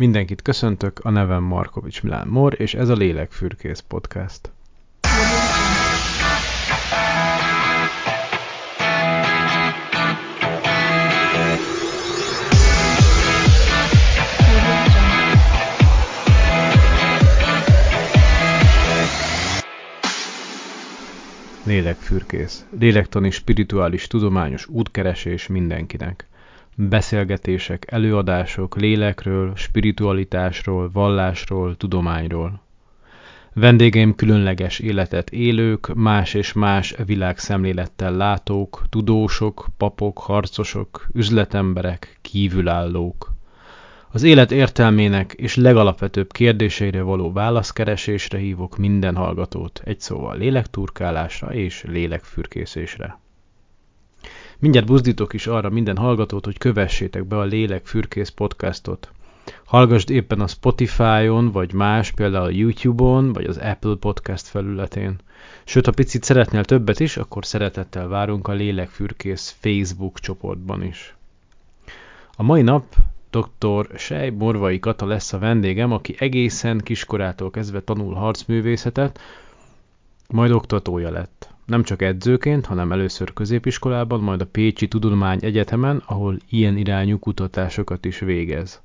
Mindenkit köszöntök, a nevem Markovics Milán Mor, és ez a Lélekfürkész Podcast. Lélekfürkész. Lélektani spirituális tudományos útkeresés mindenkinek beszélgetések, előadások lélekről, spiritualitásról, vallásról, tudományról. Vendégeim különleges életet élők, más és más világszemlélettel látók, tudósok, papok, harcosok, üzletemberek, kívülállók. Az élet értelmének és legalapvetőbb kérdéseire való válaszkeresésre hívok minden hallgatót, egy szóval lélekturkálásra és lélekfürkészésre. Mindjárt buzdítok is arra minden hallgatót, hogy kövessétek be a Lélek Fürkész podcastot. Hallgassd éppen a Spotify-on, vagy más, például a YouTube-on, vagy az Apple Podcast felületén. Sőt, ha picit szeretnél többet is, akkor szeretettel várunk a Lélekfürkész Facebook csoportban is. A mai nap dr. Sej Morvai Kata lesz a vendégem, aki egészen kiskorától kezdve tanul harcművészetet, majd oktatója lett nem csak edzőként, hanem először középiskolában, majd a Pécsi Tudomány Egyetemen, ahol ilyen irányú kutatásokat is végez.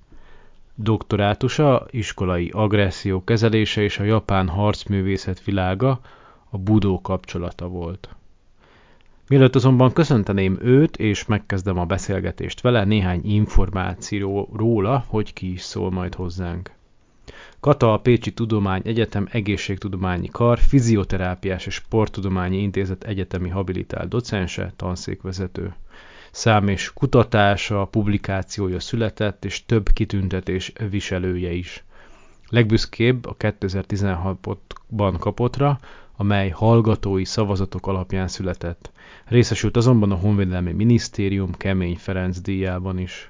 Doktorátusa iskolai agresszió kezelése és a japán harcművészet világa a budó kapcsolata volt. Mielőtt azonban köszönteném őt, és megkezdem a beszélgetést vele, néhány információ róla, hogy ki is szól majd hozzánk. Kata a Pécsi Tudomány Egyetem Egészségtudományi Kar, Fizioterápiás és Sporttudományi Intézet egyetemi habilitált docense, tanszékvezető. Szám és kutatása, publikációja született, és több kitüntetés viselője is. Legbüszkébb a 2016-ban kapottra, amely hallgatói szavazatok alapján született. Részesült azonban a Honvédelmi Minisztérium Kemény Ferenc díjában is.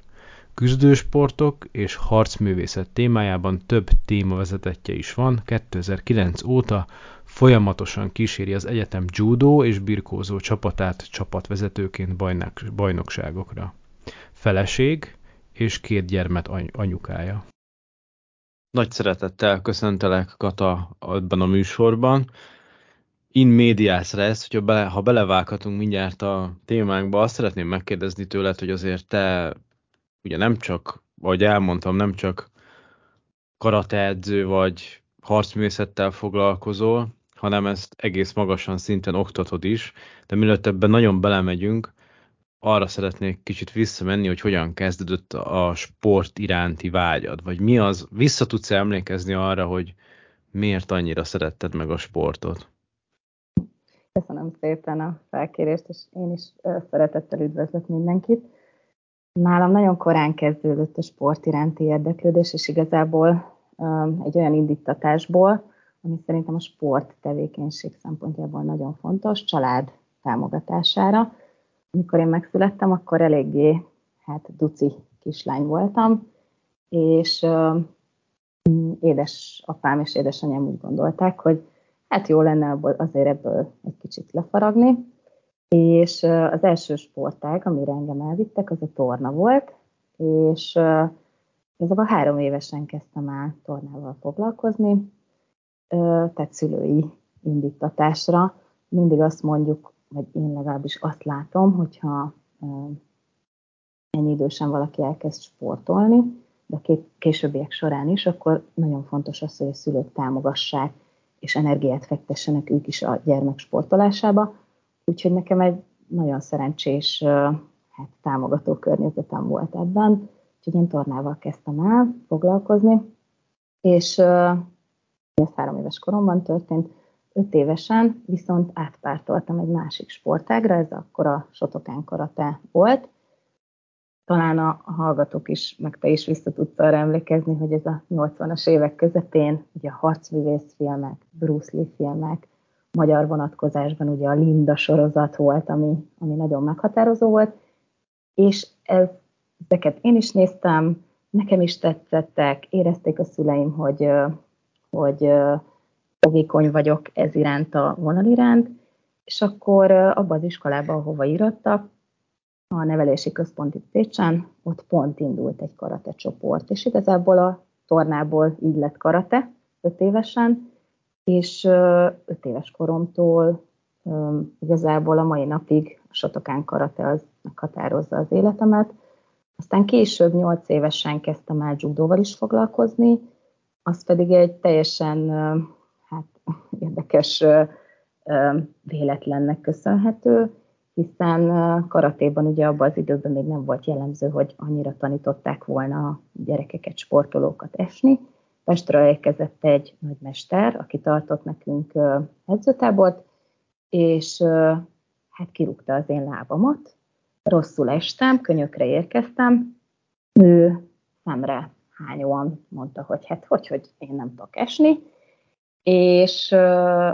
Küzdősportok és harcművészet témájában több témavezetetje is van, 2009 óta folyamatosan kíséri az egyetem judó és birkózó csapatát csapatvezetőként bajnok, bajnokságokra. Feleség és két gyermet anyukája. Nagy szeretettel köszöntelek Kata ebben a műsorban. In medias res, hogyha bele, ha belevághatunk mindjárt a témánkba, azt szeretném megkérdezni tőled, hogy azért te ugye nem csak, ahogy elmondtam, nem csak karateedző vagy harcművészettel foglalkozol, hanem ezt egész magasan szinten oktatod is, de mielőtt ebben nagyon belemegyünk, arra szeretnék kicsit visszamenni, hogy hogyan kezdődött a sport iránti vágyad, vagy mi az, vissza tudsz emlékezni arra, hogy miért annyira szeretted meg a sportot? Köszönöm szépen a felkérést, és én is szeretettel üdvözlök mindenkit. Nálam nagyon korán kezdődött a sport iránti érdeklődés, és igazából um, egy olyan indítatásból, ami szerintem a sport tevékenység szempontjából nagyon fontos, család támogatására. Amikor én megszülettem, akkor eléggé hát duci kislány voltam, és uh, édesapám és édesanyám úgy gondolták, hogy hát jó lenne azért ebből egy kicsit lefaragni, és az első sportág, amire engem elvittek, az a torna volt, és a három évesen kezdtem el tornával foglalkozni, tehát szülői indítatásra. Mindig azt mondjuk, vagy én legalábbis azt látom, hogyha ennyi idősen valaki elkezd sportolni, de későbbiek során is, akkor nagyon fontos az, hogy a szülők támogassák, és energiát fektessenek ők is a gyermek sportolásába, Úgyhogy nekem egy nagyon szerencsés hát, támogató környezetem volt ebben, úgyhogy én tornával kezdtem el foglalkozni, és ez három éves koromban történt, öt évesen viszont átpártoltam egy másik sportágra, ez akkor a Sotokán karate volt. Talán a hallgatók is, meg te is vissza tudsz emlékezni, hogy ez a 80-as évek közepén ugye a harcművész filmek, Bruce Lee filmek, magyar vonatkozásban ugye a Linda sorozat volt, ami, ami nagyon meghatározó volt, és ez, ezeket én is néztem, nekem is tetszettek, érezték a szüleim, hogy, hogy fogékony vagyok ez iránt a vonal iránt, és akkor abban az iskolában, ahova írattak, a nevelési központi Pécsen, ott pont indult egy karate csoport, és igazából a tornából így lett karate, öt évesen, és öt éves koromtól igazából a mai napig a karate az meghatározza az életemet. Aztán később, nyolc évesen kezdtem el judóval is foglalkozni, az pedig egy teljesen hát, érdekes véletlennek köszönhető, hiszen karatéban ugye abban az időben még nem volt jellemző, hogy annyira tanították volna a gyerekeket, sportolókat esni. Pestre érkezett egy nagymester, aki tartott nekünk edzőtábort, és hát kirúgta az én lábamat, rosszul estem, könyökre érkeztem, ő szemre hányóan mondta, hogy hát hogy, hogy én nem tudok esni, és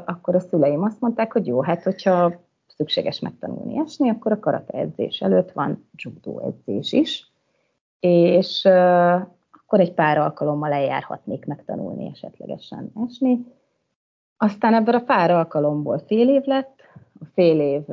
akkor a szüleim azt mondták, hogy jó, hát hogyha szükséges megtanulni esni, akkor a karate edzés előtt van judó edzés is, és akkor egy pár alkalommal lejárhatnék megtanulni esetlegesen esni. Aztán ebből a pár alkalomból fél év lett, a fél év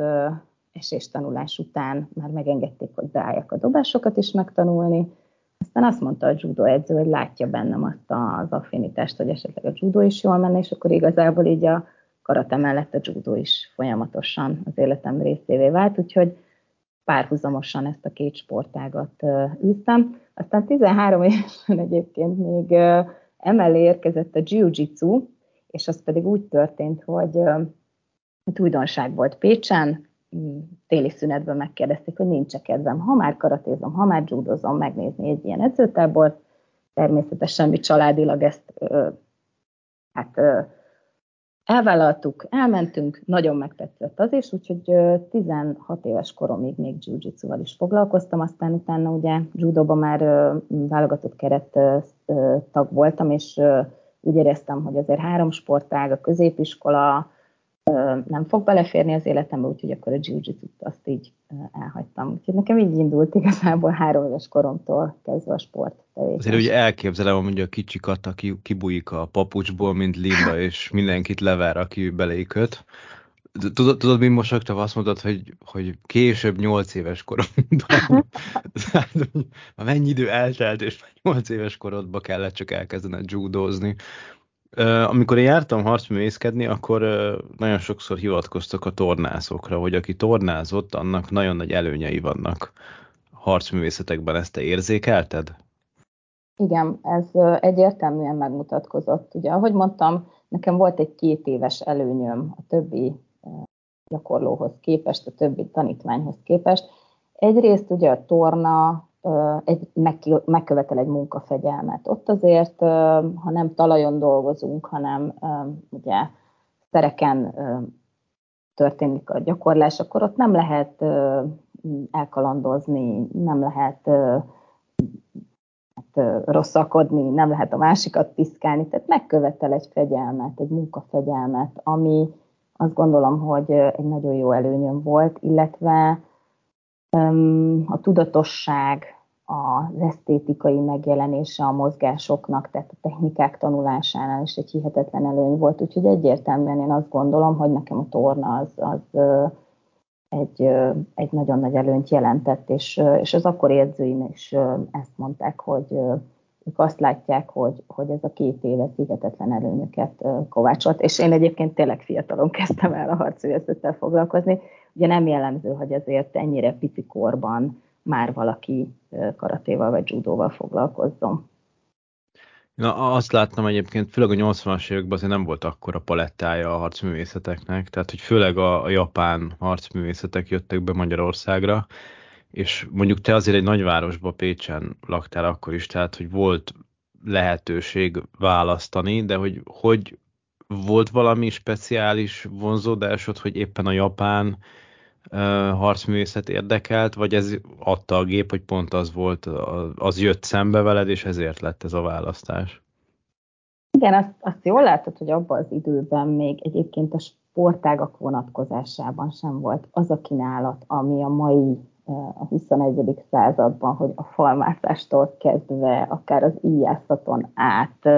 eséstanulás után már megengedték, hogy beálljak a dobásokat is megtanulni, aztán azt mondta a judo edző, hogy látja bennem azt az affinitást, hogy esetleg a judo is jól menne, és akkor igazából így a karate mellett a judo is folyamatosan az életem részévé vált, úgyhogy párhuzamosan ezt a két sportágat űztem. Aztán 13 évesen egyébként még emellé érkezett a jiu-jitsu, és az pedig úgy történt, hogy uh, újdonság volt Pécsen, téli szünetben megkérdezték, hogy nincs -e kedvem, ha már karatézom, ha már judozom, megnézni egy ilyen edzőtábort. Természetesen mi családilag ezt hát elvállaltuk, elmentünk, nagyon megtetszett az is, úgyhogy ö, 16 éves koromig még jiu is foglalkoztam, aztán utána ugye judóban már válogatott keret tag voltam, és úgy éreztem, hogy azért három sportág, a középiskola, nem fog beleférni az életembe, úgyhogy akkor a jiu azt így elhagytam. Úgyhogy nekem így indult igazából három éves koromtól kezdve a sport. Azért ugye elképzelem, hogy a kicsi kata kibújik a papucsból, mint Linda, és mindenkit lever, aki beléköt. Tudod, tudod mi mosogtam? Azt mondtad, hogy, hogy később nyolc éves koromban. mennyi idő eltelt, és nyolc éves korodban kellett csak elkezdened judozni amikor én jártam harcművészkedni, akkor nagyon sokszor hivatkoztak a tornászokra, hogy aki tornázott, annak nagyon nagy előnyei vannak harcművészetekben. Ezt te érzékelted? Igen, ez egyértelműen megmutatkozott. Ugye, ahogy mondtam, nekem volt egy két éves előnyöm a többi gyakorlóhoz képest, a többi tanítványhoz képest. Egyrészt ugye a torna egy, megkövetel egy munkafegyelmet. Ott azért, ha nem talajon dolgozunk, hanem ugye tereken történik a gyakorlás, akkor ott nem lehet elkalandozni, nem lehet hát, rosszakodni, nem lehet a másikat piszkálni, tehát megkövetel egy fegyelmet, egy munkafegyelmet, ami azt gondolom, hogy egy nagyon jó előnyöm volt, illetve a tudatosság, az esztétikai megjelenése a mozgásoknak, tehát a technikák tanulásánál is egy hihetetlen előny volt, úgyhogy egyértelműen én azt gondolom, hogy nekem a torna az, az egy, egy nagyon nagy előnyt jelentett, és, és az akkor edzőim is ezt mondták, hogy ők azt látják, hogy, hogy ez a két éve hihetetlen előnyöket kovácsolt, és én egyébként tényleg fiatalon kezdtem el a harcművészettel foglalkozni. Ugye nem jellemző, hogy azért ennyire pici korban már valaki karatéval vagy judóval foglalkozzon. Na, azt láttam egyébként, főleg a 80-as években azért nem volt akkora palettája a harcművészeteknek, tehát hogy főleg a, a japán harcművészetek jöttek be Magyarországra, és mondjuk te azért egy nagyvárosba Pécsen laktál akkor is, tehát hogy volt lehetőség választani, de hogy hogy volt valami speciális vonzódásod, hogy éppen a japán harcművészet érdekelt, vagy ez adta a gép, hogy pont az volt, az jött szembe veled, és ezért lett ez a választás? Igen, azt, azt jól látod, hogy abban az időben még egyébként a sportágak vonatkozásában sem volt az a kínálat, ami a mai a 21. században, hogy a falmászástól kezdve, akár az íjászaton át,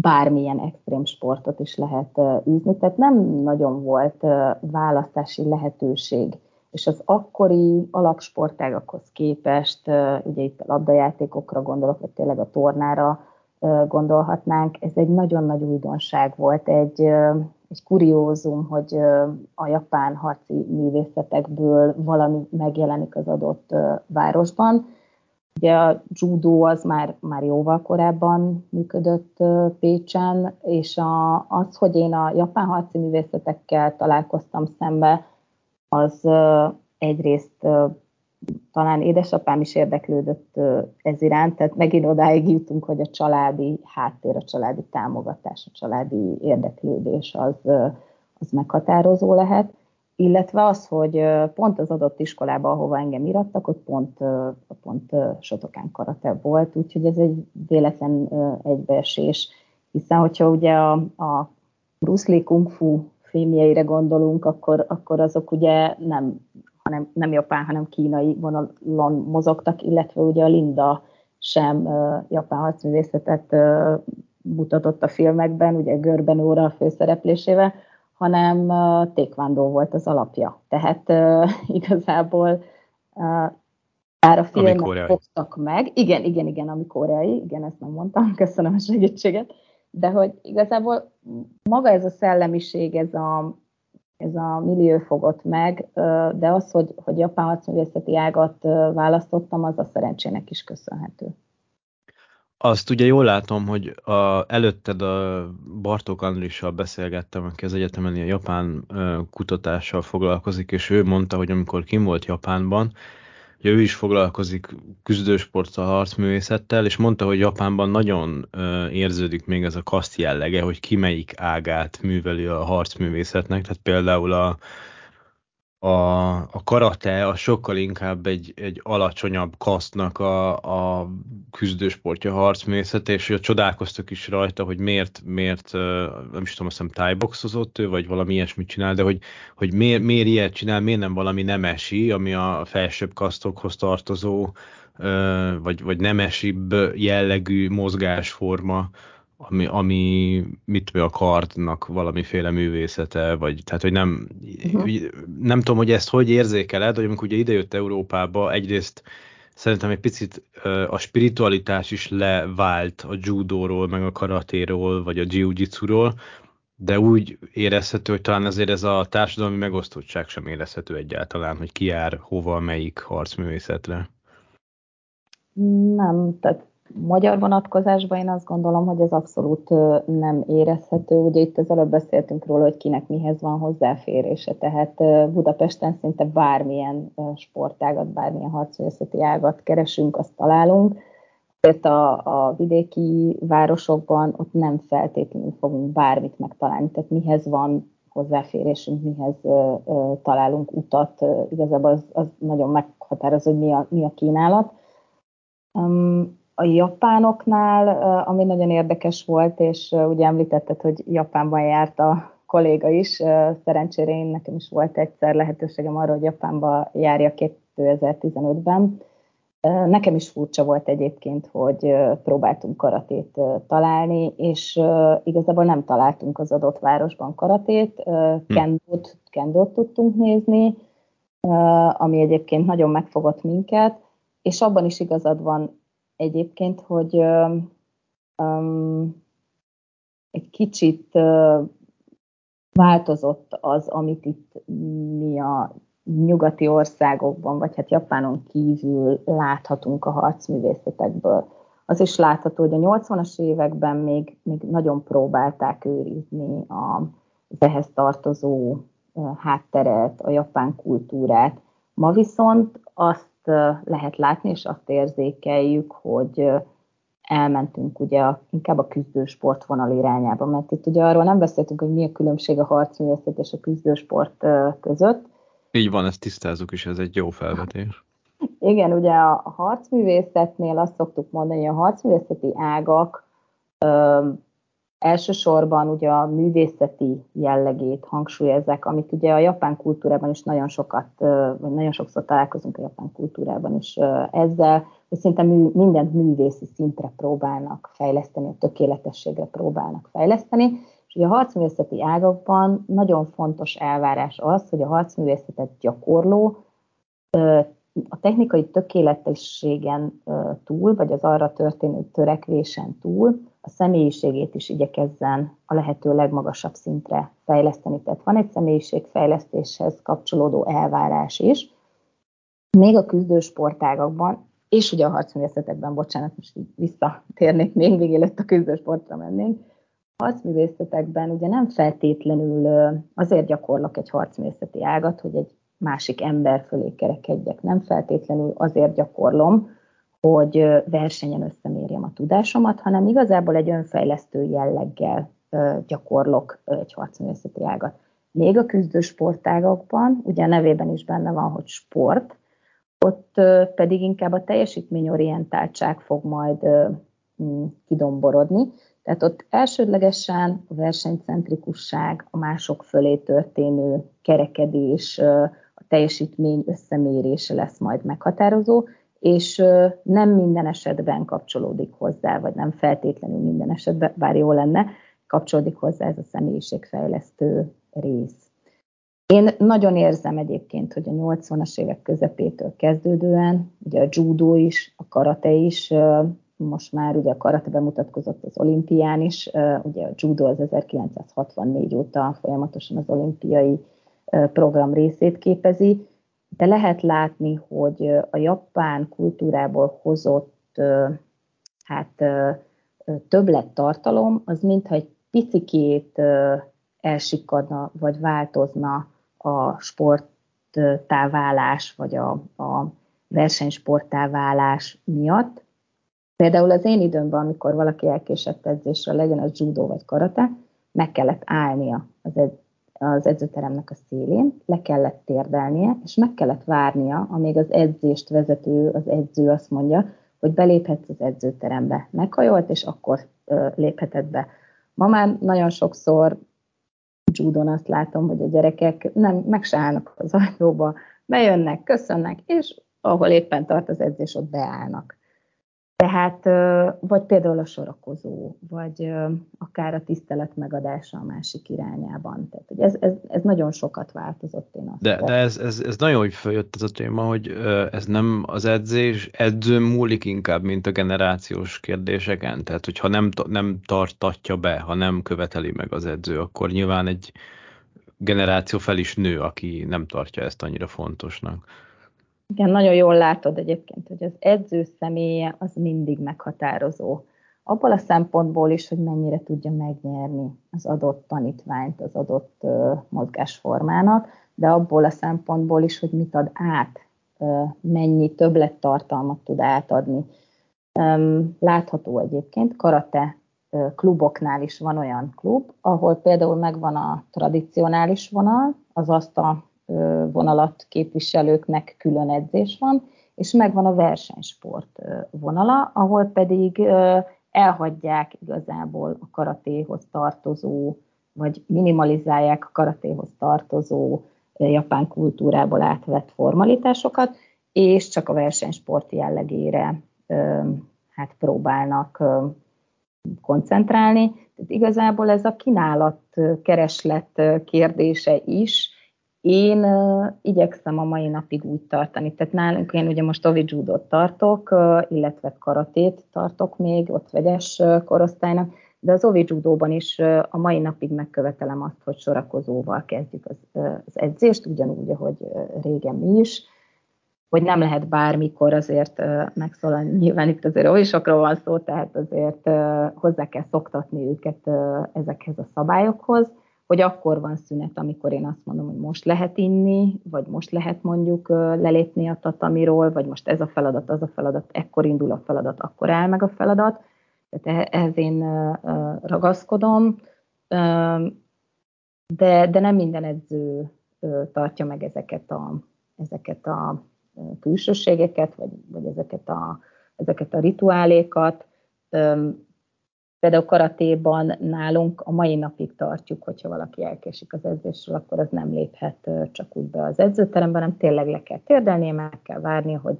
bármilyen extrém sportot is lehet űzni, tehát nem nagyon volt választási lehetőség. És az akkori alapsportágakhoz képest, ugye itt a labdajátékokra gondolok, vagy tényleg a tornára, gondolhatnánk. Ez egy nagyon nagy újdonság volt, egy, egy kuriózum, hogy a japán harci művészetekből valami megjelenik az adott városban. Ugye a judo az már, már jóval korábban működött Pécsen, és a, az, hogy én a japán harci művészetekkel találkoztam szembe, az egyrészt talán édesapám is érdeklődött ez iránt, tehát megint odáig jutunk, hogy a családi háttér, a családi támogatás, a családi érdeklődés az, az meghatározó lehet, illetve az, hogy pont az adott iskolában, ahova engem irattak, ott pont, pont Sotokán karate volt, úgyhogy ez egy véletlen egybeesés, hiszen hogyha ugye a, a Bruce Lee Kung Fu filmjeire gondolunk, akkor, akkor azok ugye nem hanem nem japán, hanem kínai vonalon mozogtak, illetve ugye a Linda sem uh, japán harcművészetet uh, mutatott a filmekben, ugye Görben óra a főszereplésével, hanem taekwondo volt az alapja. Tehát igazából bár a filmet fogtak meg, igen, igen, igen, ami koreai, igen, ezt nem mondtam, köszönöm a segítséget, de hogy igazából maga ez a szellemiség, ez a, ez a millió fogott meg, de az, hogy, hogy japán harcművészeti ágat választottam, az a szerencsének is köszönhető. Azt ugye jól látom, hogy a, előtted a Bartók Andrissal beszélgettem, aki az egyetemen a japán kutatással foglalkozik, és ő mondta, hogy amikor kim volt Japánban, Ugye ő is foglalkozik küzdősporttal, harcművészettel, és mondta, hogy Japánban nagyon érződik még ez a kaszt jellege, hogy ki melyik ágát műveli a harcművészetnek, tehát például a, a, a karate a sokkal inkább egy, egy alacsonyabb kasztnak a, a küzdősportja, harcmészet, és csodálkoztak is rajta, hogy miért, miért nem is tudom, azt hiszem tájboxozott ő, vagy valami ilyesmit csinál, de hogy, hogy miért, miért ilyet csinál, miért nem valami nemesi, ami a felsőbb kasztokhoz tartozó, vagy, vagy nemesibb jellegű mozgásforma, ami, ami mit a kardnak valamiféle művészete, vagy tehát, hogy nem, uh-huh. nem tudom, hogy ezt hogy érzékeled, hogy amikor ugye idejött Európába, egyrészt szerintem egy picit a spiritualitás is levált a judóról, meg a karatéról, vagy a jiu de úgy érezhető, hogy talán azért ez a társadalmi megosztottság sem érezhető egyáltalán, hogy ki jár hova, melyik harcművészetre. Nem, tehát magyar vonatkozásban én azt gondolom, hogy ez abszolút nem érezhető. Ugye itt az előbb beszéltünk róla, hogy kinek mihez van hozzáférése, tehát Budapesten szinte bármilyen sportágat, bármilyen harcművészeti ágat keresünk, azt találunk. Ezért a, a vidéki városokban ott nem feltétlenül fogunk bármit megtalálni, tehát mihez van hozzáférésünk, mihez ö, ö, találunk utat, igazából az, az nagyon meghatározó, hogy mi a, mi a kínálat. Um, a japánoknál, ami nagyon érdekes volt, és ugye említetted, hogy Japánban járt a kolléga is, szerencsére én nekem is volt egyszer lehetőségem arra, hogy Japánba járja 2015-ben. Nekem is furcsa volt egyébként, hogy próbáltunk karatét találni, és igazából nem találtunk az adott városban karatét, hm. kendót, kendót tudtunk nézni, ami egyébként nagyon megfogott minket, és abban is igazad van, egyébként, hogy um, egy kicsit uh, változott az, amit itt mi a nyugati országokban, vagy hát Japánon kívül láthatunk a harcművészetekből. Az is látható, hogy a 80-as években még, még nagyon próbálták őrizni a, az ehhez tartozó hátteret, a japán kultúrát. Ma viszont azt lehet látni, és azt érzékeljük, hogy elmentünk ugye a, inkább a küzdősport vonal irányába, mert itt ugye arról nem beszéltünk, hogy mi a különbség a harcművészet és a küzdősport között. Így van, ezt tisztázunk is, ez egy jó felvetés. Igen, ugye a harcművészetnél azt szoktuk mondani, hogy a harcművészeti ágak elsősorban ugye a művészeti jellegét hangsúlyozzák, amit ugye a japán kultúrában is nagyon sokat, vagy nagyon sokszor találkozunk a japán kultúrában is ezzel, hogy szinte mű, mindent művészi szintre próbálnak fejleszteni, a tökéletességre próbálnak fejleszteni, és ugye a harcművészeti ágakban nagyon fontos elvárás az, hogy a harcművészetet gyakorló a technikai tökéletességen túl, vagy az arra történő törekvésen túl, a személyiségét is igyekezzen a lehető legmagasabb szintre fejleszteni. Tehát van egy személyiségfejlesztéshez kapcsolódó elvárás is. Még a küzdősportágakban, és ugye a harcművészetekben, bocsánat, most így visszatérnék még, még előtt a küzdősportra mennénk, a harcművészetekben ugye nem feltétlenül azért gyakorlok egy harcművészeti ágat, hogy egy másik ember fölé kerekedjek. Nem feltétlenül azért gyakorlom, hogy versenyen összemérjem a tudásomat, hanem igazából egy önfejlesztő jelleggel gyakorlok egy harcművészeti ágat. Még a küzdősportágakban, ugye a nevében is benne van, hogy sport, ott pedig inkább a teljesítményorientáltság fog majd kidomborodni. Tehát ott elsődlegesen a versenycentrikusság, a mások fölé történő kerekedés, a teljesítmény összemérése lesz majd meghatározó, és nem minden esetben kapcsolódik hozzá, vagy nem feltétlenül minden esetben, bár jó lenne, kapcsolódik hozzá ez a személyiségfejlesztő rész. Én nagyon érzem egyébként, hogy a 80-as évek közepétől kezdődően, ugye a judo is, a karate is, most már ugye a karate bemutatkozott az olimpián is, ugye a judo az 1964 óta folyamatosan az olimpiai program részét képezi, de lehet látni, hogy a japán kultúrából hozott hát többlet tartalom, az mintha egy picikét elsikadna, vagy változna a sporttáválás, vagy a, a versenysporttáválás miatt. Például az én időmben, amikor valaki elkésett edzésre, legyen az judo vagy karate, meg kellett állnia az, az edzőteremnek a szélén, le kellett térdelnie, és meg kellett várnia, amíg az edzést vezető, az edző azt mondja, hogy beléphetsz az edzőterembe. Meghajolt, és akkor ö, léphetett be. Ma már nagyon sokszor judon azt látom, hogy a gyerekek nem meg se állnak az ajtóba, bejönnek, köszönnek, és ahol éppen tart az edzés, ott beállnak. Tehát, vagy például a sorakozó, vagy akár a tisztelet megadása a másik irányában. Tehát, hogy ez, ez, ez nagyon sokat változott, én azt De, de ez, ez, ez nagyon hogy feljött ez a téma, hogy ez nem az edzés, edző múlik inkább, mint a generációs kérdéseken. Tehát, hogyha nem, nem tartatja be, ha nem követeli meg az edző, akkor nyilván egy generáció fel is nő, aki nem tartja ezt annyira fontosnak. Igen, nagyon jól látod egyébként, hogy az edző személye az mindig meghatározó. Abból a szempontból is, hogy mennyire tudja megnyerni az adott tanítványt az adott uh, mozgásformának, de abból a szempontból is, hogy mit ad át, uh, mennyi többlettartalmat tud átadni. Látható egyébként, karate kluboknál is van olyan klub, ahol például megvan a tradicionális vonal, az azt a vonalat képviselőknek külön edzés van, és megvan a versenysport vonala, ahol pedig elhagyják igazából a karatéhoz tartozó, vagy minimalizálják a karatéhoz tartozó japán kultúrából átvett formalitásokat, és csak a versenysport jellegére hát próbálnak koncentrálni. Tehát igazából ez a kínálat kereslet kérdése is, én uh, igyekszem a mai napig úgy tartani. Tehát nálunk én ugye most Ovi tartok, uh, illetve karatét tartok még, ott vegyes uh, korosztálynak, de az Ovi is uh, a mai napig megkövetelem azt, hogy sorakozóval kezdjük az, uh, az edzést, ugyanúgy, ahogy uh, régen mi is, hogy nem lehet bármikor azért uh, megszólalni. Nyilván itt azért ovisokról van szó, tehát azért uh, hozzá kell szoktatni őket uh, ezekhez a szabályokhoz, hogy akkor van szünet, amikor én azt mondom, hogy most lehet inni, vagy most lehet mondjuk lelépni a tatamiról, vagy most ez a feladat, az a feladat, ekkor indul a feladat, akkor áll meg a feladat. Tehát e-, ehhez én ragaszkodom, de, de nem minden edző tartja meg ezeket a, ezeket a külsőségeket, vagy, vagy ezeket, a, ezeket a rituálékat. Például karatéban nálunk a mai napig tartjuk, hogyha valaki elkésik az edzésről, akkor az nem léphet csak úgy be az edzőterembe, hanem tényleg le kell térdelnie, meg kell várni, hogy,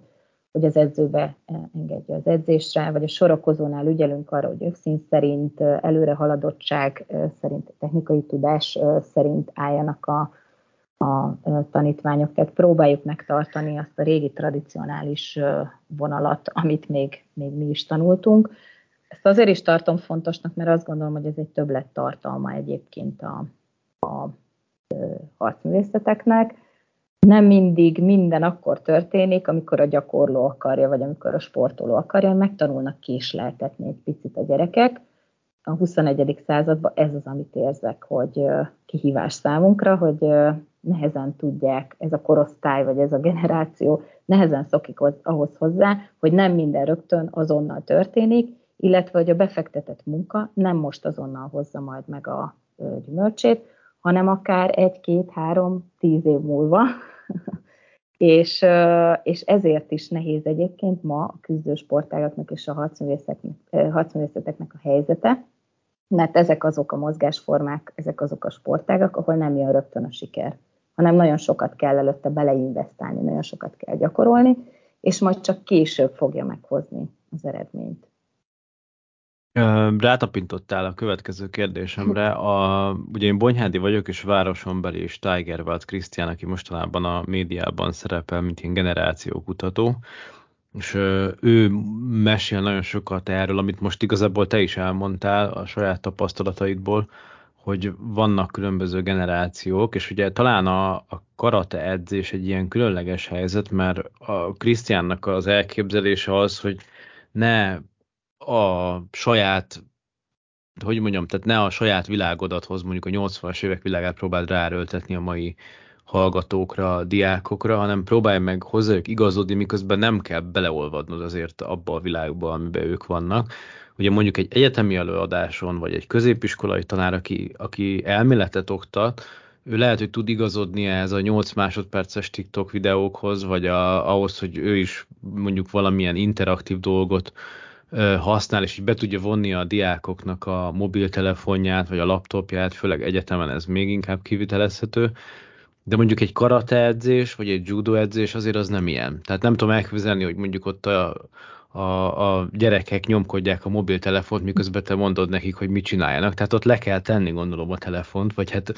hogy az edzőbe engedje az edzésre, vagy a sorakozónál ügyelünk arra, hogy őkszín szerint, előre haladottság szerint, technikai tudás szerint álljanak a, a tanítványok, tehát próbáljuk megtartani azt a régi tradicionális vonalat, amit még, még mi is tanultunk, ezt azért is tartom fontosnak, mert azt gondolom, hogy ez egy többlet tartalma egyébként a, a harcművészeteknek. Nem mindig minden akkor történik, amikor a gyakorló akarja, vagy amikor a sportoló akarja, megtanulnak késleltetni egy picit a gyerekek. A 21. században ez az, amit érzek, hogy kihívás számunkra, hogy nehezen tudják ez a korosztály, vagy ez a generáció, nehezen szokik ahhoz hozzá, hogy nem minden rögtön azonnal történik, illetve hogy a befektetett munka nem most azonnal hozza majd meg a gyümölcsét, hanem akár egy, két, három, tíz év múlva. és, és ezért is nehéz egyébként ma a küzdő sportágaknak és a harcművészeteknek a helyzete, mert ezek azok a mozgásformák, ezek azok a sportágak, ahol nem jön rögtön a siker, hanem nagyon sokat kell előtte beleinvestálni, nagyon sokat kell gyakorolni, és majd csak később fogja meghozni az eredményt. Rátapintottál a következő kérdésemre. A, ugye én Bonyhádi vagyok, és városonbeli és Tiger Walt Krisztián, aki mostanában a médiában szerepel, mint ilyen generációkutató, és ő mesél nagyon sokat erről, amit most igazából te is elmondtál a saját tapasztalataidból, hogy vannak különböző generációk, és ugye talán a, a karate edzés egy ilyen különleges helyzet, mert a Krisztiánnak az elképzelése az, hogy ne a saját hogy mondjam, tehát ne a saját világodat hoz, mondjuk a 80-as évek világát próbáld ráerőltetni a mai hallgatókra, diákokra, hanem próbálj meg hozzájuk igazodni, miközben nem kell beleolvadnod azért abba a világba, amiben ők vannak. Ugye mondjuk egy egyetemi előadáson, vagy egy középiskolai tanár, aki, aki elméletet oktat, ő lehet, hogy tud igazodni ez a 8 másodperces TikTok videókhoz, vagy a, ahhoz, hogy ő is mondjuk valamilyen interaktív dolgot használ, és így be tudja vonni a diákoknak a mobiltelefonját, vagy a laptopját, főleg egyetemen ez még inkább kivitelezhető, de mondjuk egy karate edzés, vagy egy judo edzés azért az nem ilyen. Tehát nem tudom elképzelni, hogy mondjuk ott a, a, a gyerekek nyomkodják a mobiltelefont, miközben te mondod nekik, hogy mit csináljanak. Tehát ott le kell tenni, gondolom, a telefont, vagy hát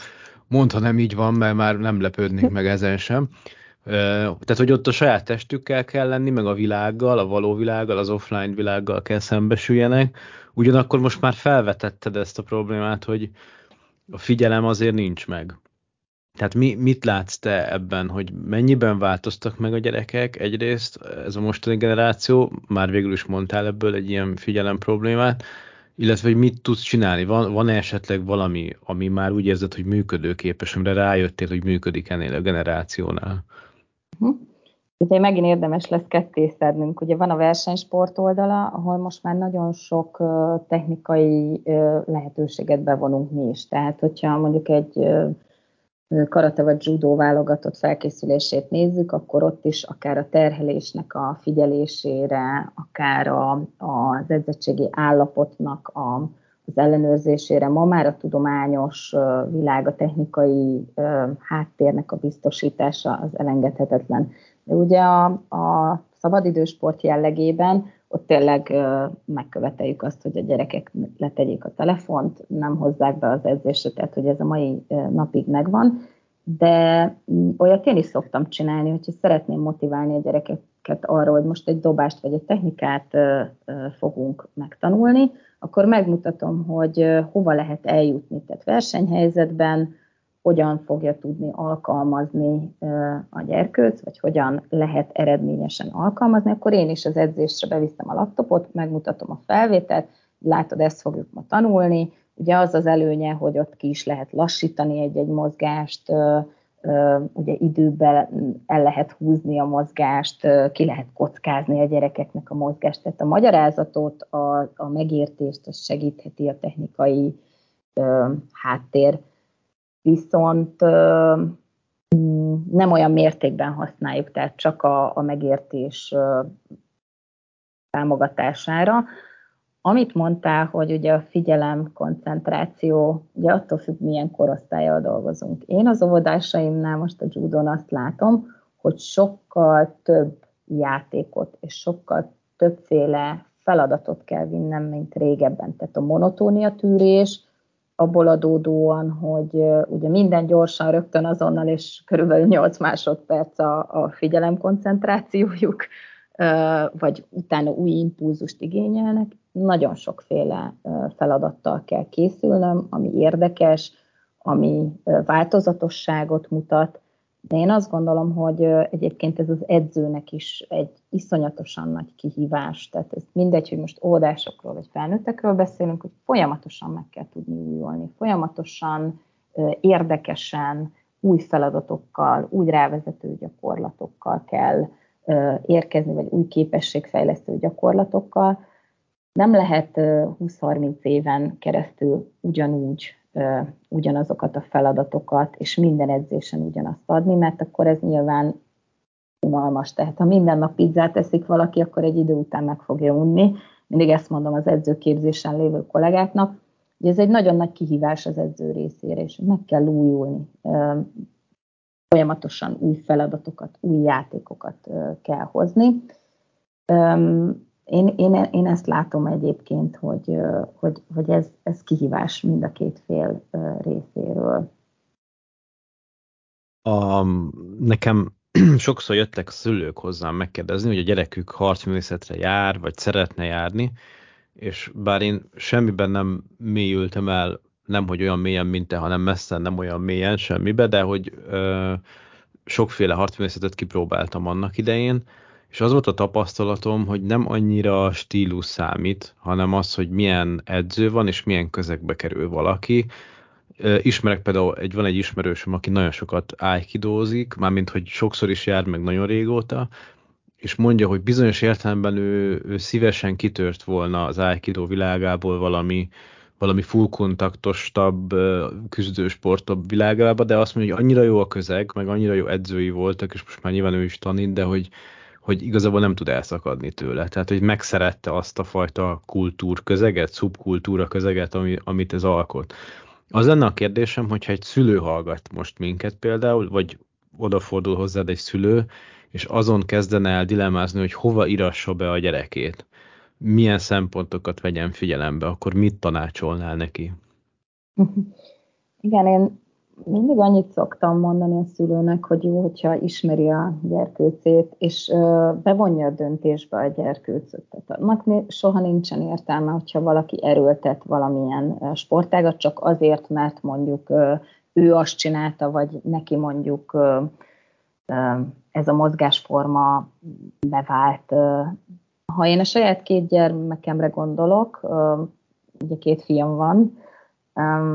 mondha nem így van, mert már nem lepődnék meg ezen sem. Tehát, hogy ott a saját testükkel kell lenni, meg a világgal, a való világgal, az offline világgal kell szembesüljenek. Ugyanakkor most már felvetetted ezt a problémát, hogy a figyelem azért nincs meg. Tehát mi, mit látsz te ebben, hogy mennyiben változtak meg a gyerekek egyrészt, ez a mostani generáció, már végül is mondtál ebből egy ilyen figyelem problémát, illetve hogy mit tudsz csinálni? Van, van esetleg valami, ami már úgy érzed, hogy működőképes, amire rájöttél, hogy működik ennél a generációnál? Uh-huh. Ugye megint érdemes lesz ketté szednünk. Ugye van a versenysport oldala, ahol most már nagyon sok technikai lehetőséget bevonunk mi is. Tehát, hogyha mondjuk egy karate vagy judo válogatott felkészülését nézzük, akkor ott is akár a terhelésnek a figyelésére, akár a, az edzettségi állapotnak a, az ellenőrzésére, ma már a tudományos világ, a technikai háttérnek a biztosítása az elengedhetetlen. De ugye a, a szabadidősport jellegében ott tényleg megköveteljük azt, hogy a gyerekek letegyék a telefont, nem hozzák be az edzésre, tehát hogy ez a mai napig megvan, de mm, olyat én is szoktam csinálni, hogyha szeretném motiválni a gyerekeket arra, hogy most egy dobást vagy egy technikát fogunk megtanulni, akkor megmutatom, hogy hova lehet eljutni, tehát versenyhelyzetben, hogyan fogja tudni alkalmazni a gyerkőt, vagy hogyan lehet eredményesen alkalmazni, akkor én is az edzésre beviszem a laptopot, megmutatom a felvételt, látod, ezt fogjuk ma tanulni, ugye az az előnye, hogy ott ki is lehet lassítani egy-egy mozgást, ugye időben el lehet húzni a mozgást, ki lehet kockázni a gyerekeknek a mozgást, tehát a magyarázatot, a, a megértést, az segítheti a technikai háttér viszont nem olyan mértékben használjuk, tehát csak a, a megértés támogatására. Amit mondtál, hogy ugye a figyelem, koncentráció, ugye attól függ, milyen korosztályjal dolgozunk. Én az óvodásaimnál most a judon azt látom, hogy sokkal több játékot és sokkal többféle feladatot kell vinnem, mint régebben. Tehát a monotónia tűrés, abból adódóan, hogy ugye minden gyorsan, rögtön azonnal, és körülbelül 8 másodperc a, a figyelemkoncentrációjuk, vagy utána új impulzust igényelnek, nagyon sokféle feladattal kell készülnöm, ami érdekes, ami változatosságot mutat, de én azt gondolom, hogy egyébként ez az edzőnek is egy iszonyatosan nagy kihívás. Tehát ez mindegy, hogy most óvodásokról vagy felnőttekről beszélünk, hogy folyamatosan meg kell tudni újulni, folyamatosan érdekesen, új feladatokkal, új rávezető gyakorlatokkal kell érkezni, vagy új képességfejlesztő gyakorlatokkal. Nem lehet 20-30 éven keresztül ugyanúgy ugyanazokat a feladatokat, és minden edzésen ugyanazt adni, mert akkor ez nyilván unalmas. Tehát ha minden nap pizzát eszik valaki, akkor egy idő után meg fogja unni. Mindig ezt mondom az edzőképzésen lévő kollégáknak, hogy ez egy nagyon nagy kihívás az edző részére, és meg kell újulni. Folyamatosan új feladatokat, új játékokat kell hozni én, én, én ezt látom egyébként, hogy, hogy, hogy ez, ez kihívás mind a két fél részéről. A, nekem sokszor jöttek szülők hozzám megkérdezni, hogy a gyerekük harcművészetre jár, vagy szeretne járni, és bár én semmiben nem mélyültem el, nem hogy olyan mélyen, mint te, hanem messze nem olyan mélyen semmibe, de hogy ö, sokféle harcművészetet kipróbáltam annak idején, és az volt a tapasztalatom, hogy nem annyira a stílus számít, hanem az, hogy milyen edző van, és milyen közegbe kerül valaki. Ismerek például, egy, van egy ismerősöm, aki nagyon sokat ájkidózik, mármint, hogy sokszor is jár meg nagyon régóta, és mondja, hogy bizonyos értelemben ő, ő szívesen kitört volna az ájkidó világából valami, valami full kontaktosabb, küzdősportabb világába, de azt mondja, hogy annyira jó a közeg, meg annyira jó edzői voltak, és most már nyilván ő is tanít, de hogy, hogy igazából nem tud elszakadni tőle. Tehát, hogy megszerette azt a fajta kultúrközeget, szubkultúra közeget, ami, amit ez alkot. Az lenne a kérdésem, hogyha egy szülő hallgat most minket például, vagy odafordul hozzád egy szülő, és azon kezdene el dilemmázni, hogy hova irassa be a gyerekét, milyen szempontokat vegyen figyelembe, akkor mit tanácsolnál neki? Igen, én mindig annyit szoktam mondani a szülőnek, hogy jó, hogyha ismeri a gyerkőcét, és bevonja a döntésbe a gyerkőcöt. Tehát annak soha nincsen értelme, hogyha valaki erőltet valamilyen sportágat, csak azért, mert mondjuk ő azt csinálta, vagy neki mondjuk ez a mozgásforma bevált. Ha én a saját két gyermekemre gondolok, ugye két fiam van,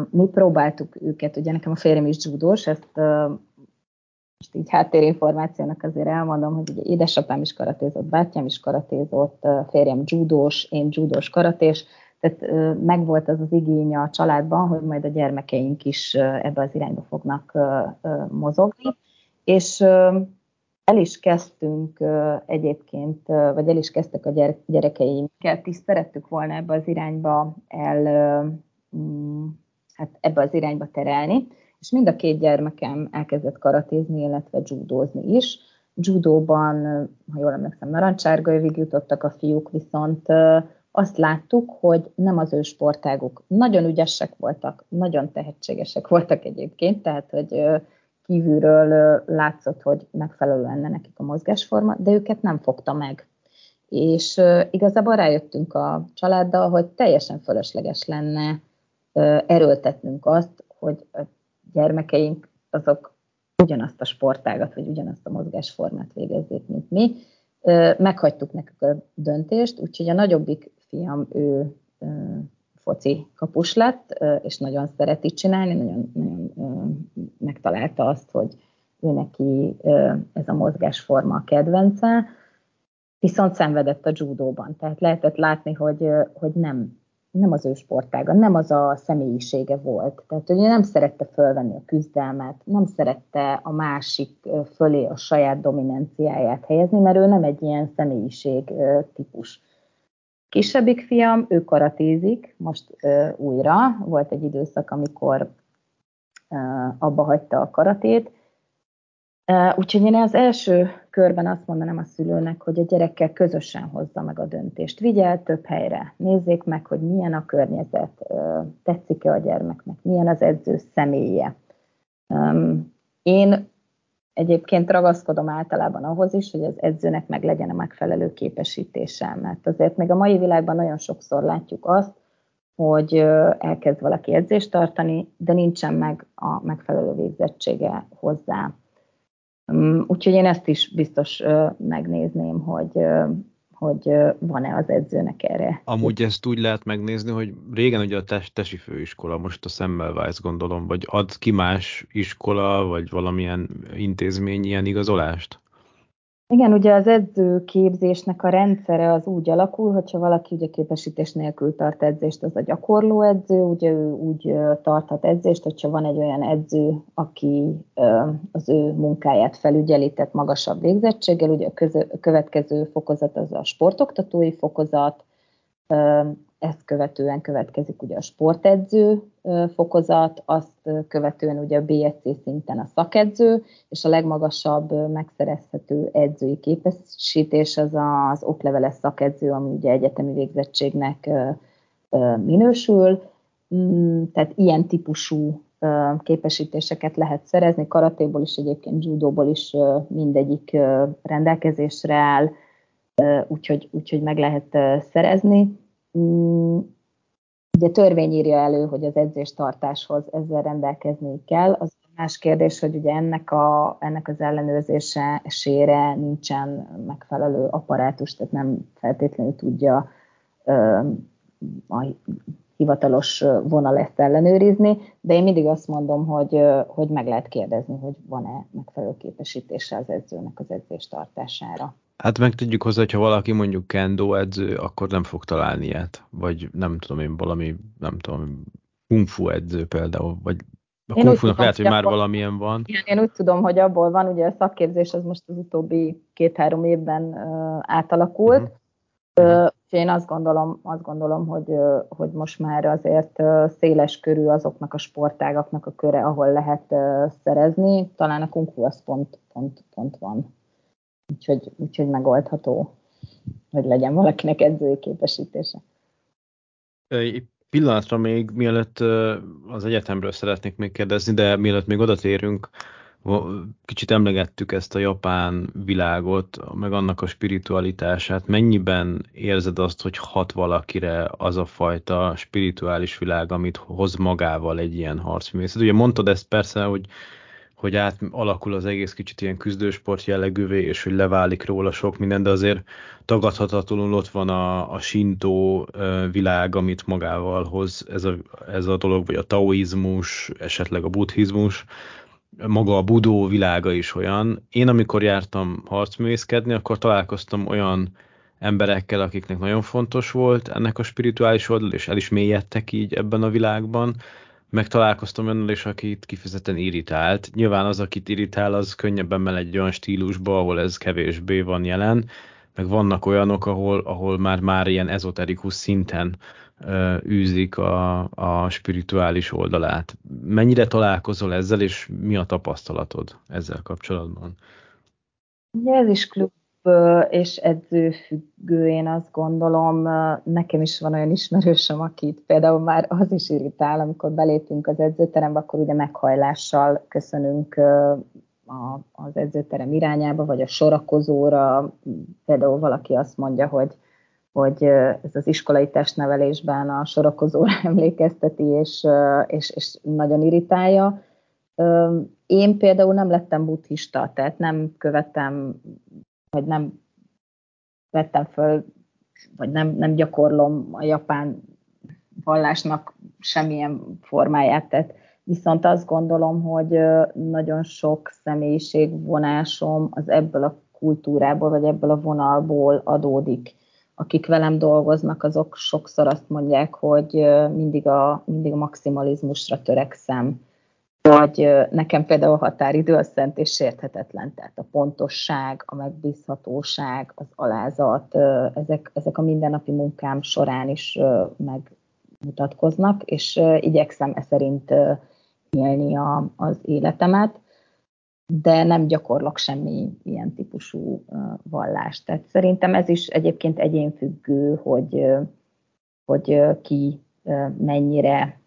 Mi próbáltuk őket, ugye nekem a férjem is judós, ezt uh, most így háttérinformációnak azért elmondom, hogy ugye édesapám is karatézott, bátyám is karatézott, férjem judós, én judós karatés, tehát megvolt az az igény a családban, hogy majd a gyermekeink is ebbe az irányba fognak mozogni, és el is kezdtünk egyébként, vagy el is kezdtek a gyere- gyerekeinket, is szerettük volna ebbe az irányba el hát ebbe az irányba terelni, és mind a két gyermekem elkezdett karatézni, illetve judózni is. Judóban, ha jól emlékszem, narancsárga övig jutottak a fiúk, viszont azt láttuk, hogy nem az ő sportáguk. Nagyon ügyesek voltak, nagyon tehetségesek voltak egyébként, tehát hogy kívülről látszott, hogy megfelelő lenne nekik a mozgásforma, de őket nem fogta meg. És igazából rájöttünk a családdal, hogy teljesen fölösleges lenne erőltetnünk azt, hogy a gyermekeink azok ugyanazt a sportágat, vagy ugyanazt a mozgásformát végezzék, mint mi. Meghagytuk nekük a döntést, úgyhogy a nagyobbik fiam, ő foci kapus lett, és nagyon szereti csinálni, nagyon, nagyon megtalálta azt, hogy ő neki ez a mozgásforma a kedvence, viszont szenvedett a judóban. Tehát lehetett látni, hogy, hogy nem nem az ő sportága, nem az a személyisége volt. Tehát ugye nem szerette fölvenni a küzdelmet, nem szerette a másik fölé a saját dominanciáját helyezni, mert ő nem egy ilyen személyiség típus. Kisebbik fiam, ő karatézik, most uh, újra, volt egy időszak, amikor uh, abba hagyta a karatét, Úgyhogy én az első körben azt mondanám a szülőnek, hogy a gyerekkel közösen hozza meg a döntést. Vigye el több helyre, nézzék meg, hogy milyen a környezet, tetszik-e a gyermeknek, milyen az edző személye. Én egyébként ragaszkodom általában ahhoz is, hogy az edzőnek meg legyen a megfelelő képesítése, mert azért még a mai világban nagyon sokszor látjuk azt, hogy elkezd valaki edzést tartani, de nincsen meg a megfelelő végzettsége hozzá. Mm, úgyhogy én ezt is biztos megnézném, hogy hogy van-e az edzőnek erre. Amúgy ezt úgy lehet megnézni, hogy régen ugye a tes, tesi főiskola, most a Semmelweis gondolom, vagy ad ki más iskola, vagy valamilyen intézmény ilyen igazolást? Igen, ugye az edzőképzésnek a rendszere az úgy alakul, hogyha valaki ugye képesítés nélkül tart edzést, az a gyakorló edző, ugye ő úgy tarthat edzést, hogyha van egy olyan edző, aki az ő munkáját felügyeli, tehát magasabb végzettséggel, ugye a, közö, a következő fokozat az a sportoktatói fokozat, ezt követően következik ugye a sportedző fokozat, azt követően ugye a BSC szinten a szakedző, és a legmagasabb megszerezhető edzői képesítés az az okleveles szakedző, ami ugye egyetemi végzettségnek minősül. Mm, tehát ilyen típusú képesítéseket lehet szerezni, karatéból is egyébként, judóból is mindegyik rendelkezésre áll, úgyhogy, úgyhogy meg lehet szerezni Mm, ugye törvény írja elő, hogy az edzéstartáshoz ezzel rendelkezni kell. Az más kérdés, hogy ugye ennek, a, ennek az ellenőrzése esére nincsen megfelelő apparátus, tehát nem feltétlenül tudja a hivatalos vonal ezt ellenőrizni, de én mindig azt mondom, hogy, hogy meg lehet kérdezni, hogy van-e megfelelő képesítése az edzőnek az edzés tartására. Hát meg tudjuk hozzá, hogyha valaki mondjuk kendo edző, akkor nem fog találni ilyet. Vagy nem tudom én, valami, nem tudom, kung fu edző például, vagy a kung fu lehet, hogy már abból, valamilyen van. Igen, én úgy tudom, hogy abból van, ugye a szakképzés az most az utóbbi két-három évben uh, átalakult. Uh-huh. Uh, én azt gondolom, azt gondolom hogy, uh, hogy most már azért uh, széles körű azoknak a sportágaknak a köre, ahol lehet szerezni. Talán a kung fu az pont, pont, pont van. Úgyhogy, úgyhogy megoldható, hogy legyen valakinek edzői képesítése. Pillanatra még, mielőtt az egyetemről szeretnék még kérdezni, de mielőtt még oda térünk, kicsit emlegettük ezt a japán világot, meg annak a spiritualitását. Mennyiben érzed azt, hogy hat valakire az a fajta spirituális világ, amit hoz magával egy ilyen harcművészet? Ugye mondtad ezt persze, hogy hogy átalakul az egész kicsit ilyen küzdősport jellegűvé, és hogy leválik róla sok minden, de azért tagadhatatlanul ott van a, a sintó világ, amit magával hoz ez a, ez a dolog, vagy a taoizmus, esetleg a buddhizmus, maga a budó világa is olyan. Én amikor jártam harcművészkedni, akkor találkoztam olyan emberekkel, akiknek nagyon fontos volt ennek a spirituális oldal, és el is mélyedtek így ebben a világban, meg találkoztam önnel is, akit kifejezetten irritált. Nyilván az, akit irritál, az könnyebben megy egy olyan stílusba, ahol ez kevésbé van jelen, meg vannak olyanok, ahol, ahol már, már ilyen ezoterikus szinten ö, űzik a, a spirituális oldalát. Mennyire találkozol ezzel, és mi a tapasztalatod ezzel kapcsolatban? Ugye ez is klub és edzőfüggő, én azt gondolom, nekem is van olyan ismerősöm, akit például már az is irritál, amikor belépünk az edzőterembe, akkor ugye meghajlással köszönünk az edzőterem irányába, vagy a sorakozóra, például valaki azt mondja, hogy hogy ez az iskolai testnevelésben a sorakozóra emlékezteti, és, és, és nagyon irritálja. Én például nem lettem buddhista, tehát nem követem vagy nem vettem föl, vagy nem, nem gyakorlom a japán vallásnak semmilyen formáját, tehát viszont azt gondolom, hogy nagyon sok személyiségvonásom az ebből a kultúrából, vagy ebből a vonalból adódik. Akik velem dolgoznak, azok sokszor azt mondják, hogy mindig a, mindig a maximalizmusra törekszem, vagy nekem például a határidő a szent és sérthetetlen, tehát a pontosság, a megbízhatóság, az alázat, ezek, ezek a mindennapi munkám során is megmutatkoznak, és igyekszem e szerint élni a, az életemet, de nem gyakorlok semmi ilyen típusú vallást. Tehát szerintem ez is egyébként egyénfüggő, hogy, hogy ki mennyire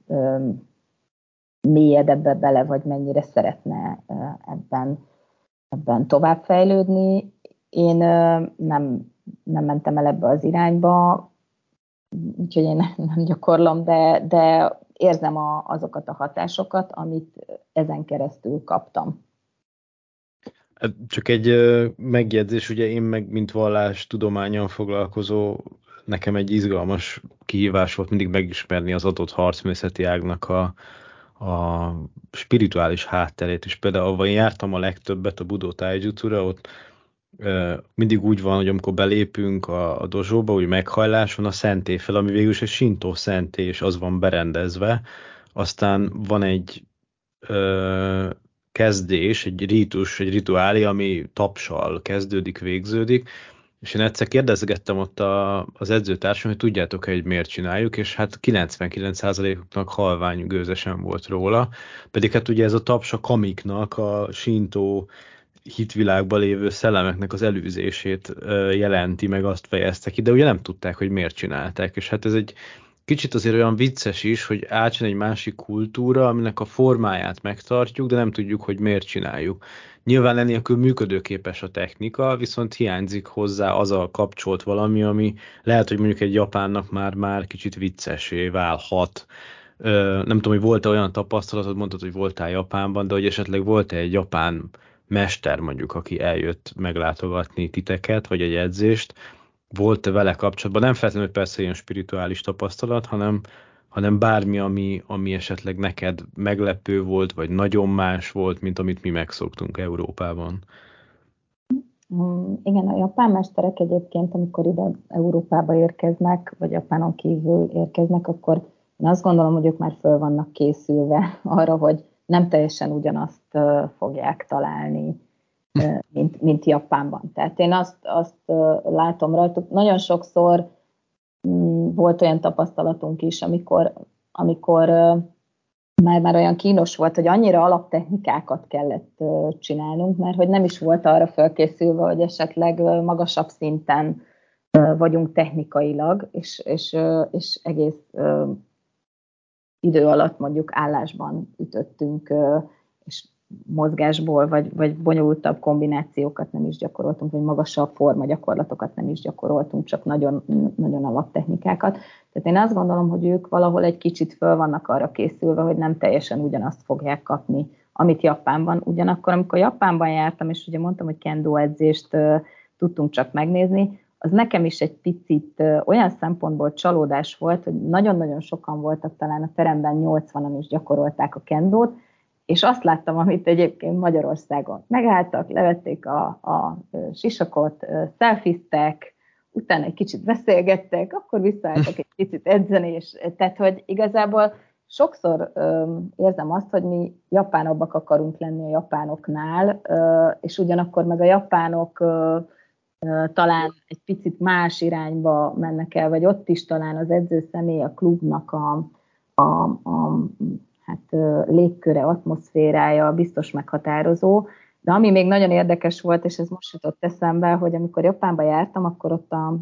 mélyed ebbe bele, vagy mennyire szeretne ebben ebben továbbfejlődni. Én nem, nem mentem el ebbe az irányba, úgyhogy én nem gyakorlom, de, de érzem a, azokat a hatásokat, amit ezen keresztül kaptam. Hát csak egy megjegyzés, ugye én meg, mint vallás tudományon foglalkozó, nekem egy izgalmas kihívás volt mindig megismerni az adott harcművészeti ágnak a, a spirituális hátterét, és például ahol jártam a legtöbbet a Budó Taijutsu-ra, ott mindig úgy van, hogy amikor belépünk a, a dozsóba, úgy meghajlás van a szenté fel, ami végül is egy sintó szenté, és az van berendezve. Aztán van egy ö, kezdés, egy rítus, egy rituálé, ami tapsal kezdődik, végződik, és én egyszer kérdezgettem ott a, az edzőtársam, hogy tudjátok hogy miért csináljuk, és hát 99%-uknak halvány gőzesen volt róla, pedig hát ugye ez a taps a kamiknak, a sintó hitvilágban lévő szellemeknek az előzését jelenti, meg azt fejezte ki, de ugye nem tudták, hogy miért csinálták, és hát ez egy kicsit azért olyan vicces is, hogy átjön egy másik kultúra, aminek a formáját megtartjuk, de nem tudjuk, hogy miért csináljuk. Nyilván enélkül működőképes a technika, viszont hiányzik hozzá az a kapcsolt valami, ami lehet, hogy mondjuk egy japánnak már, már kicsit viccesé válhat. nem tudom, hogy volt-e olyan tapasztalatod, mondtad, hogy voltál Japánban, de hogy esetleg volt-e egy japán mester mondjuk, aki eljött meglátogatni titeket, vagy egy edzést, volt-e vele kapcsolatban, nem feltétlenül persze ilyen spirituális tapasztalat, hanem, hanem bármi, ami, ami esetleg neked meglepő volt, vagy nagyon más volt, mint amit mi megszoktunk Európában. Mm, igen, a japán mesterek egyébként, amikor ide Európába érkeznek, vagy Japánon kívül érkeznek, akkor én azt gondolom, hogy ők már föl vannak készülve arra, hogy nem teljesen ugyanazt fogják találni, mint, mint Japánban. Tehát én azt, azt látom rajtuk, nagyon sokszor mm, volt olyan tapasztalatunk is, amikor, amikor már, már olyan kínos volt, hogy annyira alaptechnikákat kellett csinálnunk, mert hogy nem is volt arra felkészülve, hogy esetleg magasabb szinten vagyunk technikailag, és, és, és egész idő alatt mondjuk állásban ütöttünk, és mozgásból, vagy, vagy bonyolultabb kombinációkat nem is gyakoroltunk, vagy magasabb forma gyakorlatokat nem is gyakoroltunk, csak nagyon, nagyon alaptechnikákat. Tehát én azt gondolom, hogy ők valahol egy kicsit föl vannak arra készülve, hogy nem teljesen ugyanazt fogják kapni, amit Japánban. Ugyanakkor, amikor Japánban jártam, és ugye mondtam, hogy kendo edzést tudtunk csak megnézni, az nekem is egy picit olyan szempontból csalódás volt, hogy nagyon-nagyon sokan voltak, talán a teremben 80-an is gyakorolták a kendót, és azt láttam, amit egyébként Magyarországon megálltak, levették a, a sisakot, szelfiztek, utána egy kicsit beszélgettek, akkor visszaálltak egy picit edzeni, és tehát, hogy igazából sokszor ö, érzem azt, hogy mi japánabbak akarunk lenni a japánoknál, ö, és ugyanakkor meg a japánok ö, talán egy picit más irányba mennek el, vagy ott is talán az edző személy, a klubnak a, a, a hát, légköre, atmoszférája biztos meghatározó. De ami még nagyon érdekes volt, és ez most jutott eszembe, hogy amikor Japánba jártam, akkor ott a,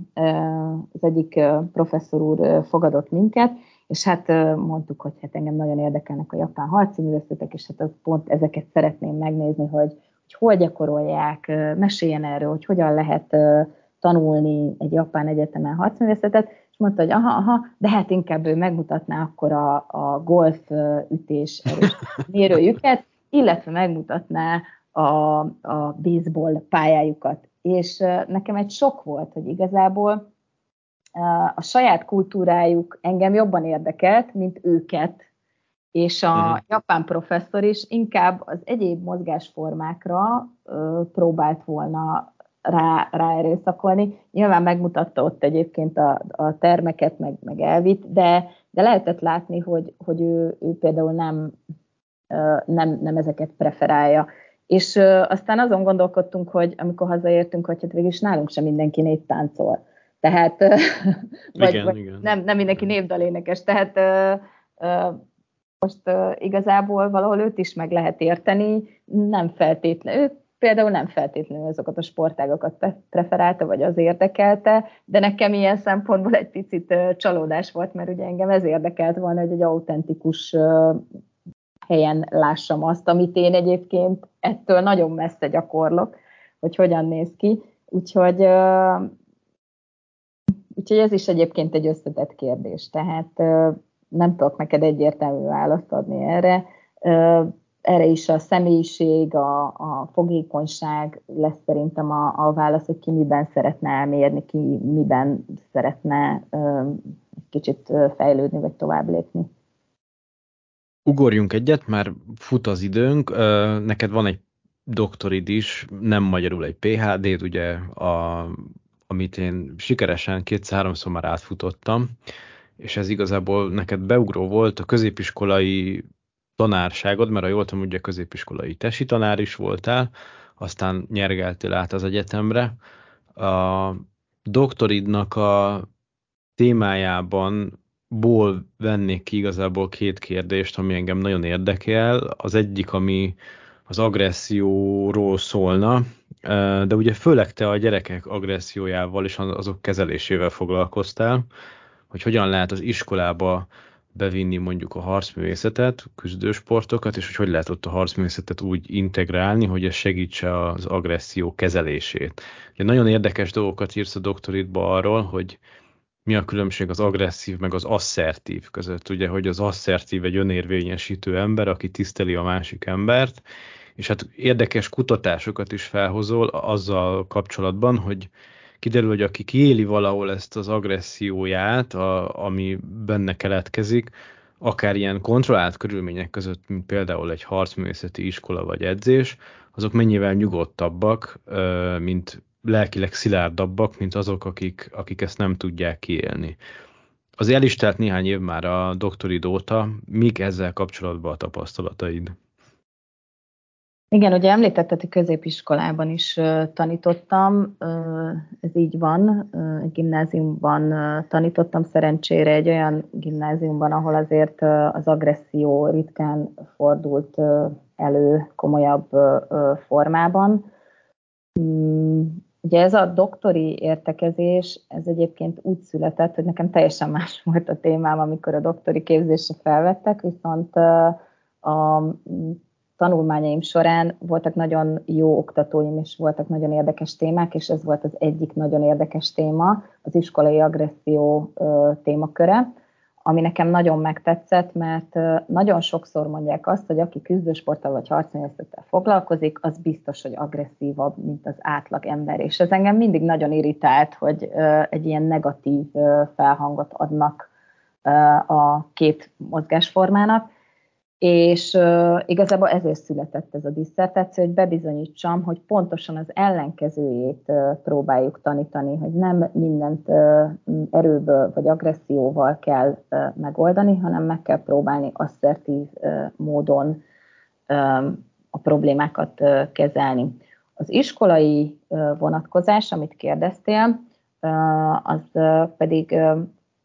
az egyik professzor úr fogadott minket, és hát mondtuk, hogy hát engem nagyon érdekelnek a japán harci művészetek, és hát pont ezeket szeretném megnézni, hogy, hogy hol gyakorolják, meséljen erről, hogy hogyan lehet tanulni egy japán egyetemen harcművészetet, és mondta, hogy aha, aha, de hát inkább ő megmutatná akkor a, a golf ütés mérőjüket, illetve megmutatná a, a baseball pályájukat. És nekem egy sok volt, hogy igazából a saját kultúrájuk engem jobban érdekelt, mint őket, és a uh-huh. japán professzor is inkább az egyéb mozgásformákra ö, próbált volna rá, ráerőszakolni. Nyilván megmutatta ott egyébként a, a termeket, meg, meg elvitt, de, de lehetett látni, hogy, hogy ő, ő például nem, nem, nem ezeket preferálja. És aztán azon gondolkodtunk, hogy amikor hazaértünk, hogy hát végül is nálunk sem mindenki néptáncol. Tehát, vagy, igen, vagy igen. Nem, nem mindenki népdalénekes. Tehát most igazából valahol őt is meg lehet érteni, nem feltétlenül, ő például nem feltétlenül azokat a sportágokat preferálta, vagy az érdekelte, de nekem ilyen szempontból egy picit csalódás volt, mert ugye engem ez érdekelt volna, hogy egy autentikus helyen lássam azt, amit én egyébként ettől nagyon messze gyakorlok, hogy hogyan néz ki. Úgyhogy, úgyhogy ez is egyébként egy összetett kérdés. Tehát nem tudok neked egyértelmű választ adni erre. Erre is a személyiség, a, a fogékonyság lesz szerintem a, a válasz, hogy ki miben szeretne elmérni, ki miben szeretne egy kicsit fejlődni, vagy tovább lépni. Ugorjunk egyet, már fut az időnk. Neked van egy doktorid is, nem magyarul egy PHD-t, ugye, a, amit én sikeresen kétszer-háromszor már átfutottam, és ez igazából neked beugró volt a középiskolai tanárságod, mert a jól tudom, ugye középiskolai tesi tanár is voltál, aztán nyergeltél át az egyetemre. A doktoridnak a témájában ból vennék ki igazából két kérdést, ami engem nagyon érdekel. Az egyik, ami az agresszióról szólna, de ugye főleg te a gyerekek agressziójával és azok kezelésével foglalkoztál, hogy hogyan lehet az iskolába bevinni mondjuk a harcművészetet, küzdősportokat, és hogy hogy lehet ott a harcművészetet úgy integrálni, hogy ez segítse az agresszió kezelését. Ugye nagyon érdekes dolgokat írsz a doktoritba arról, hogy mi a különbség az agresszív meg az asszertív között. Ugye, hogy az asszertív egy önérvényesítő ember, aki tiszteli a másik embert, és hát érdekes kutatásokat is felhozol azzal kapcsolatban, hogy kiderül, hogy aki kiéli valahol ezt az agresszióját, a, ami benne keletkezik, akár ilyen kontrollált körülmények között, mint például egy harcművészeti iskola vagy edzés, azok mennyivel nyugodtabbak, mint lelkileg szilárdabbak, mint azok, akik, akik ezt nem tudják kiélni. Az el is telt néhány év már a doktori óta, mik ezzel kapcsolatban a tapasztalataid? Igen, ugye említetted, hogy középiskolában is tanítottam, ez így van, gimnáziumban tanítottam szerencsére, egy olyan gimnáziumban, ahol azért az agresszió ritkán fordult elő komolyabb formában. Mm, ugye ez a doktori értekezés, ez egyébként úgy született, hogy nekem teljesen más volt a témám, amikor a doktori képzésre felvettek, viszont a tanulmányaim során voltak nagyon jó oktatóim, és voltak nagyon érdekes témák, és ez volt az egyik nagyon érdekes téma, az iskolai agresszió témaköre, ami nekem nagyon megtetszett, mert nagyon sokszor mondják azt, hogy aki küzdősporttal vagy harcművészettel foglalkozik, az biztos, hogy agresszívabb, mint az átlag ember. És ez engem mindig nagyon irritált, hogy egy ilyen negatív felhangot adnak a két mozgásformának és uh, igazából ezért született ez a diszertáció, hogy bebizonyítsam, hogy pontosan az ellenkezőjét uh, próbáljuk tanítani, hogy nem mindent uh, erőből vagy agresszióval kell uh, megoldani, hanem meg kell próbálni asszertív uh, módon uh, a problémákat uh, kezelni. Az iskolai uh, vonatkozás, amit kérdeztél, uh, az uh, pedig uh,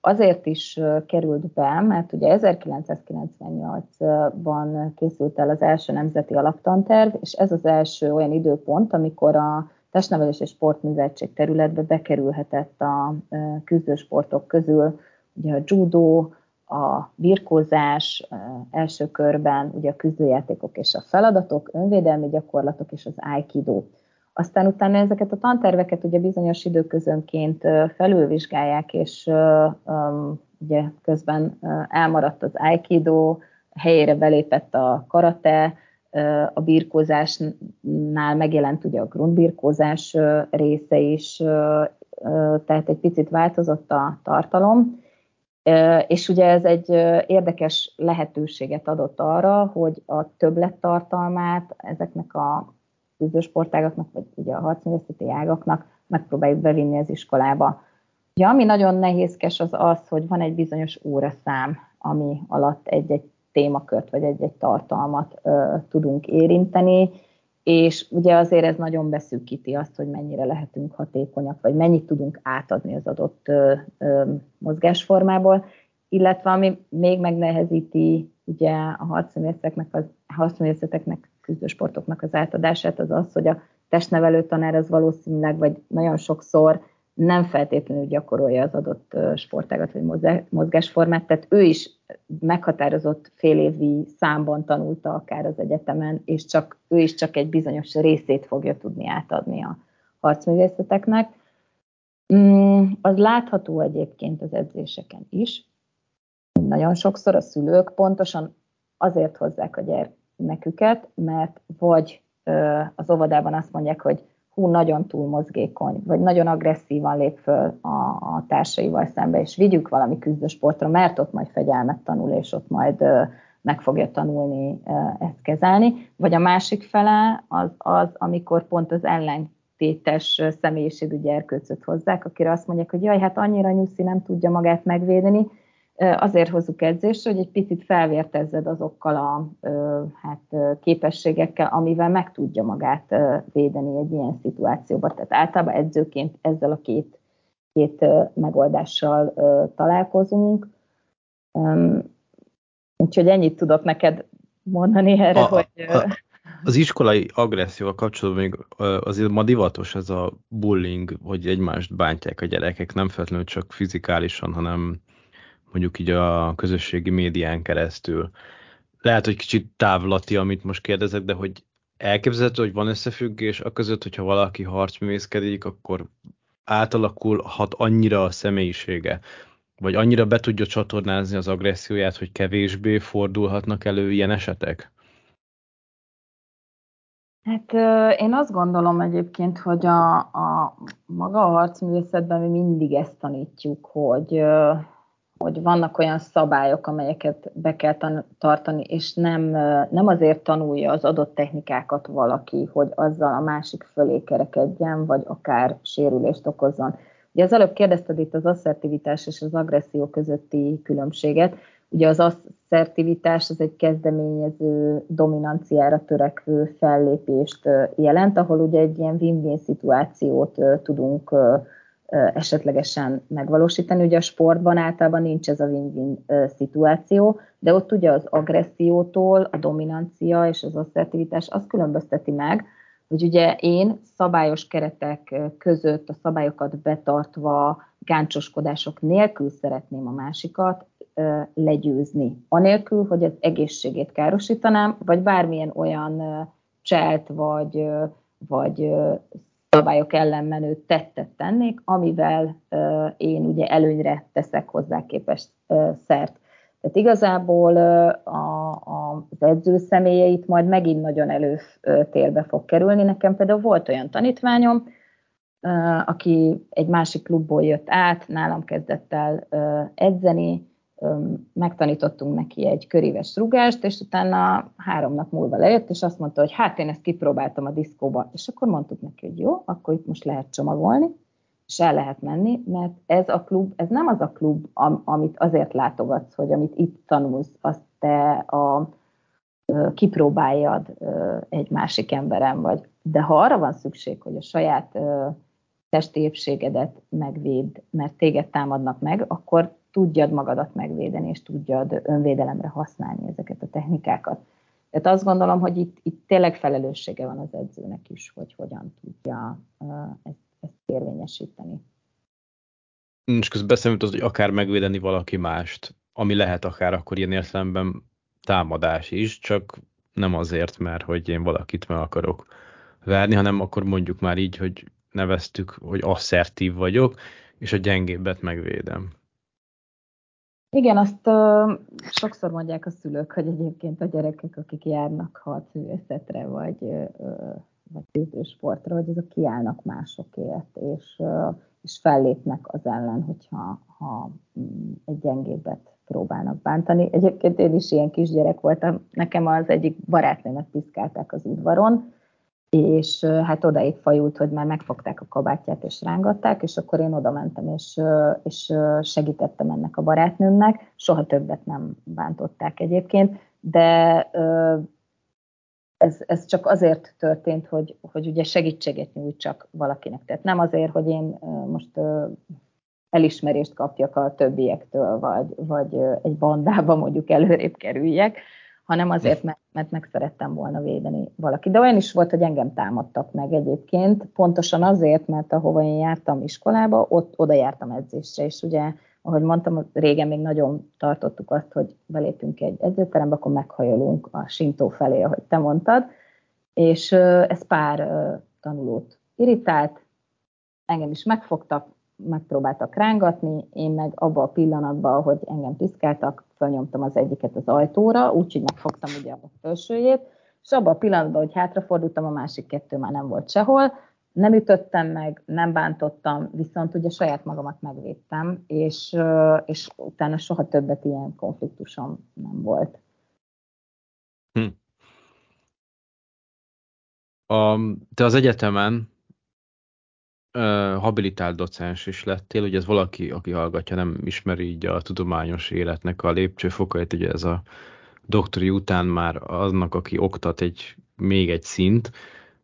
azért is került be, mert ugye 1998-ban készült el az első nemzeti alaptanterv, és ez az első olyan időpont, amikor a testnevelés és sportműveltség területbe bekerülhetett a küzdősportok közül ugye a judo, a birkózás első körben, ugye a küzdőjátékok és a feladatok, önvédelmi gyakorlatok és az aikido. Aztán utána ezeket a tanterveket ugye bizonyos időközönként felülvizsgálják, és ugye közben elmaradt az aikido, helyére belépett a karate, a birkózásnál megjelent ugye a grundbirkózás része is, tehát egy picit változott a tartalom, és ugye ez egy érdekes lehetőséget adott arra, hogy a többlettartalmát ezeknek a küzdősportágaknak, vagy ugye a harcművészeti ágaknak megpróbáljuk bevinni az iskolába. Ugye, ami nagyon nehézkes az az, hogy van egy bizonyos óraszám, ami alatt egy-egy témakört, vagy egy-egy tartalmat ö, tudunk érinteni, és ugye azért ez nagyon beszűkíti azt, hogy mennyire lehetünk hatékonyak, vagy mennyit tudunk átadni az adott ö, ö, mozgásformából, illetve ami még megnehezíti ugye a harcművészeteknek, az, harcművészeteknek küzdősportoknak az átadását, az az, hogy a testnevelő tanár az valószínűleg, vagy nagyon sokszor nem feltétlenül gyakorolja az adott sportágat vagy mozgásformát, tehát ő is meghatározott fél évi számban tanulta akár az egyetemen, és csak, ő is csak egy bizonyos részét fogja tudni átadni a harcművészeteknek. Mm, az látható egyébként az edzéseken is. Nagyon sokszor a szülők pontosan azért hozzák a gyermeküket, mert vagy az óvodában azt mondják, hogy hú, nagyon túl mozgékony, vagy nagyon agresszívan lép föl a, a társaival szembe, és vigyük valami küzdősportra, mert ott majd fegyelmet tanul, és ott majd ö, meg fogja tanulni ö, ezt kezelni. Vagy a másik fele az, az amikor pont az ellentétes személyiségű gyerkőcöt hozzák, akire azt mondják, hogy jaj, hát annyira nyuszi, nem tudja magát megvédeni, azért hozzuk edzésre, hogy egy picit felvértezzed azokkal a hát, képességekkel, amivel meg tudja magát védeni egy ilyen szituációban. Tehát általában edzőként ezzel a két, két megoldással találkozunk. Úgyhogy ennyit tudok neked mondani erre, a, hogy... A, az iskolai agresszióval kapcsolatban még azért ma divatos ez a bullying, hogy egymást bántják a gyerekek, nem feltétlenül csak fizikálisan, hanem mondjuk így a közösségi médián keresztül. Lehet, hogy kicsit távlati, amit most kérdezek, de hogy elképzelhető, hogy van összefüggés a között, hogyha valaki harcművészkedik, akkor átalakulhat annyira a személyisége, vagy annyira be tudja csatornázni az agresszióját, hogy kevésbé fordulhatnak elő ilyen esetek? Hát én azt gondolom egyébként, hogy a, a maga a harcművészetben mi mindig ezt tanítjuk, hogy hogy vannak olyan szabályok, amelyeket be kell tartani, és nem, nem azért tanulja az adott technikákat valaki, hogy azzal a másik fölé kerekedjen, vagy akár sérülést okozzon. Ugye az előbb kérdezted itt az asszertivitás és az agresszió közötti különbséget. Ugye az asszertivitás az egy kezdeményező, dominanciára törekvő fellépést jelent, ahol ugye egy ilyen win-win szituációt tudunk esetlegesen megvalósítani. Ugye a sportban általában nincs ez a win-win szituáció, de ott ugye az agressziótól a dominancia és az asszertivitás azt különbözteti meg, hogy ugye én szabályos keretek között a szabályokat betartva, gáncsoskodások nélkül szeretném a másikat legyőzni. Anélkül, hogy az egészségét károsítanám, vagy bármilyen olyan cselt vagy, vagy szabályok ellen menő tettet tennék, amivel én ugye előnyre teszek hozzá képest szert. Tehát igazából az edző személyeit majd megint nagyon előtérbe fog kerülni. Nekem például volt olyan tanítványom, aki egy másik klubból jött át, nálam kezdett el edzeni, megtanítottunk neki egy köríves rugást, és utána három nap múlva lejött, és azt mondta, hogy hát én ezt kipróbáltam a diszkóba, és akkor mondtuk neki, hogy jó, akkor itt most lehet csomagolni, és el lehet menni, mert ez a klub, ez nem az a klub, am, amit azért látogatsz, hogy amit itt tanulsz, azt te a, kipróbáljad egy másik emberen vagy. De ha arra van szükség, hogy a saját testi épségedet megvéd, mert téged támadnak meg, akkor tudjad magadat megvédeni, és tudjad önvédelemre használni ezeket a technikákat. Tehát azt gondolom, hogy itt, itt tényleg felelőssége van az edzőnek is, hogy hogyan tudja ezt, ezt érvényesíteni. És közben beszélünk az, hogy akár megvédeni valaki mást, ami lehet akár akkor ilyen értelemben támadás is, csak nem azért, mert hogy én valakit meg akarok verni, hanem akkor mondjuk már így, hogy neveztük, hogy asszertív vagyok, és a gyengébbet megvédem. Igen, azt uh, sokszor mondják a szülők, hogy egyébként a gyerekek, akik járnak harcművészetre, vagy, uh, vagy sportra, hogy azok kiállnak másokért, és, uh, és fellépnek az ellen, hogyha ha, um, egy gyengébbet próbálnak bántani. Egyébként én is ilyen kisgyerek voltam, nekem az egyik barátnőmet piszkálták az udvaron, és hát odaig fajult, hogy már megfogták a kabátját és rángatták, és akkor én oda mentem, és, és segítettem ennek a barátnőmnek. Soha többet nem bántották egyébként, de ez, ez csak azért történt, hogy, hogy ugye segítséget nyújtsak valakinek. Tehát nem azért, hogy én most elismerést kapjak a többiektől, vagy, vagy egy bandába mondjuk előrébb kerüljek, hanem azért, mert, mert meg szerettem volna védeni valaki. De olyan is volt, hogy engem támadtak meg egyébként, pontosan azért, mert ahova én jártam iskolába, ott oda jártam edzésre, és ugye, ahogy mondtam, régen még nagyon tartottuk azt, hogy belépünk egy edzőterembe, akkor meghajolunk a sintó felé, ahogy te mondtad, és ez pár tanulót irritált, engem is megfogtak, megpróbáltak rángatni, én meg abba a pillanatban, hogy engem piszkáltak, felnyomtam az egyiket az ajtóra, úgyhogy megfogtam ugye a felsőjét, és abban a pillanatban, hogy hátrafordultam, a másik kettő már nem volt sehol, nem ütöttem meg, nem bántottam, viszont ugye saját magamat megvédtem, és, és utána soha többet ilyen konfliktusom nem volt. Hm. A, te az egyetemen habilitált docens is lettél, ugye ez valaki, aki hallgatja, nem ismeri így a tudományos életnek a lépcsőfokait, ugye ez a doktori után már aznak, aki oktat egy, még egy szint.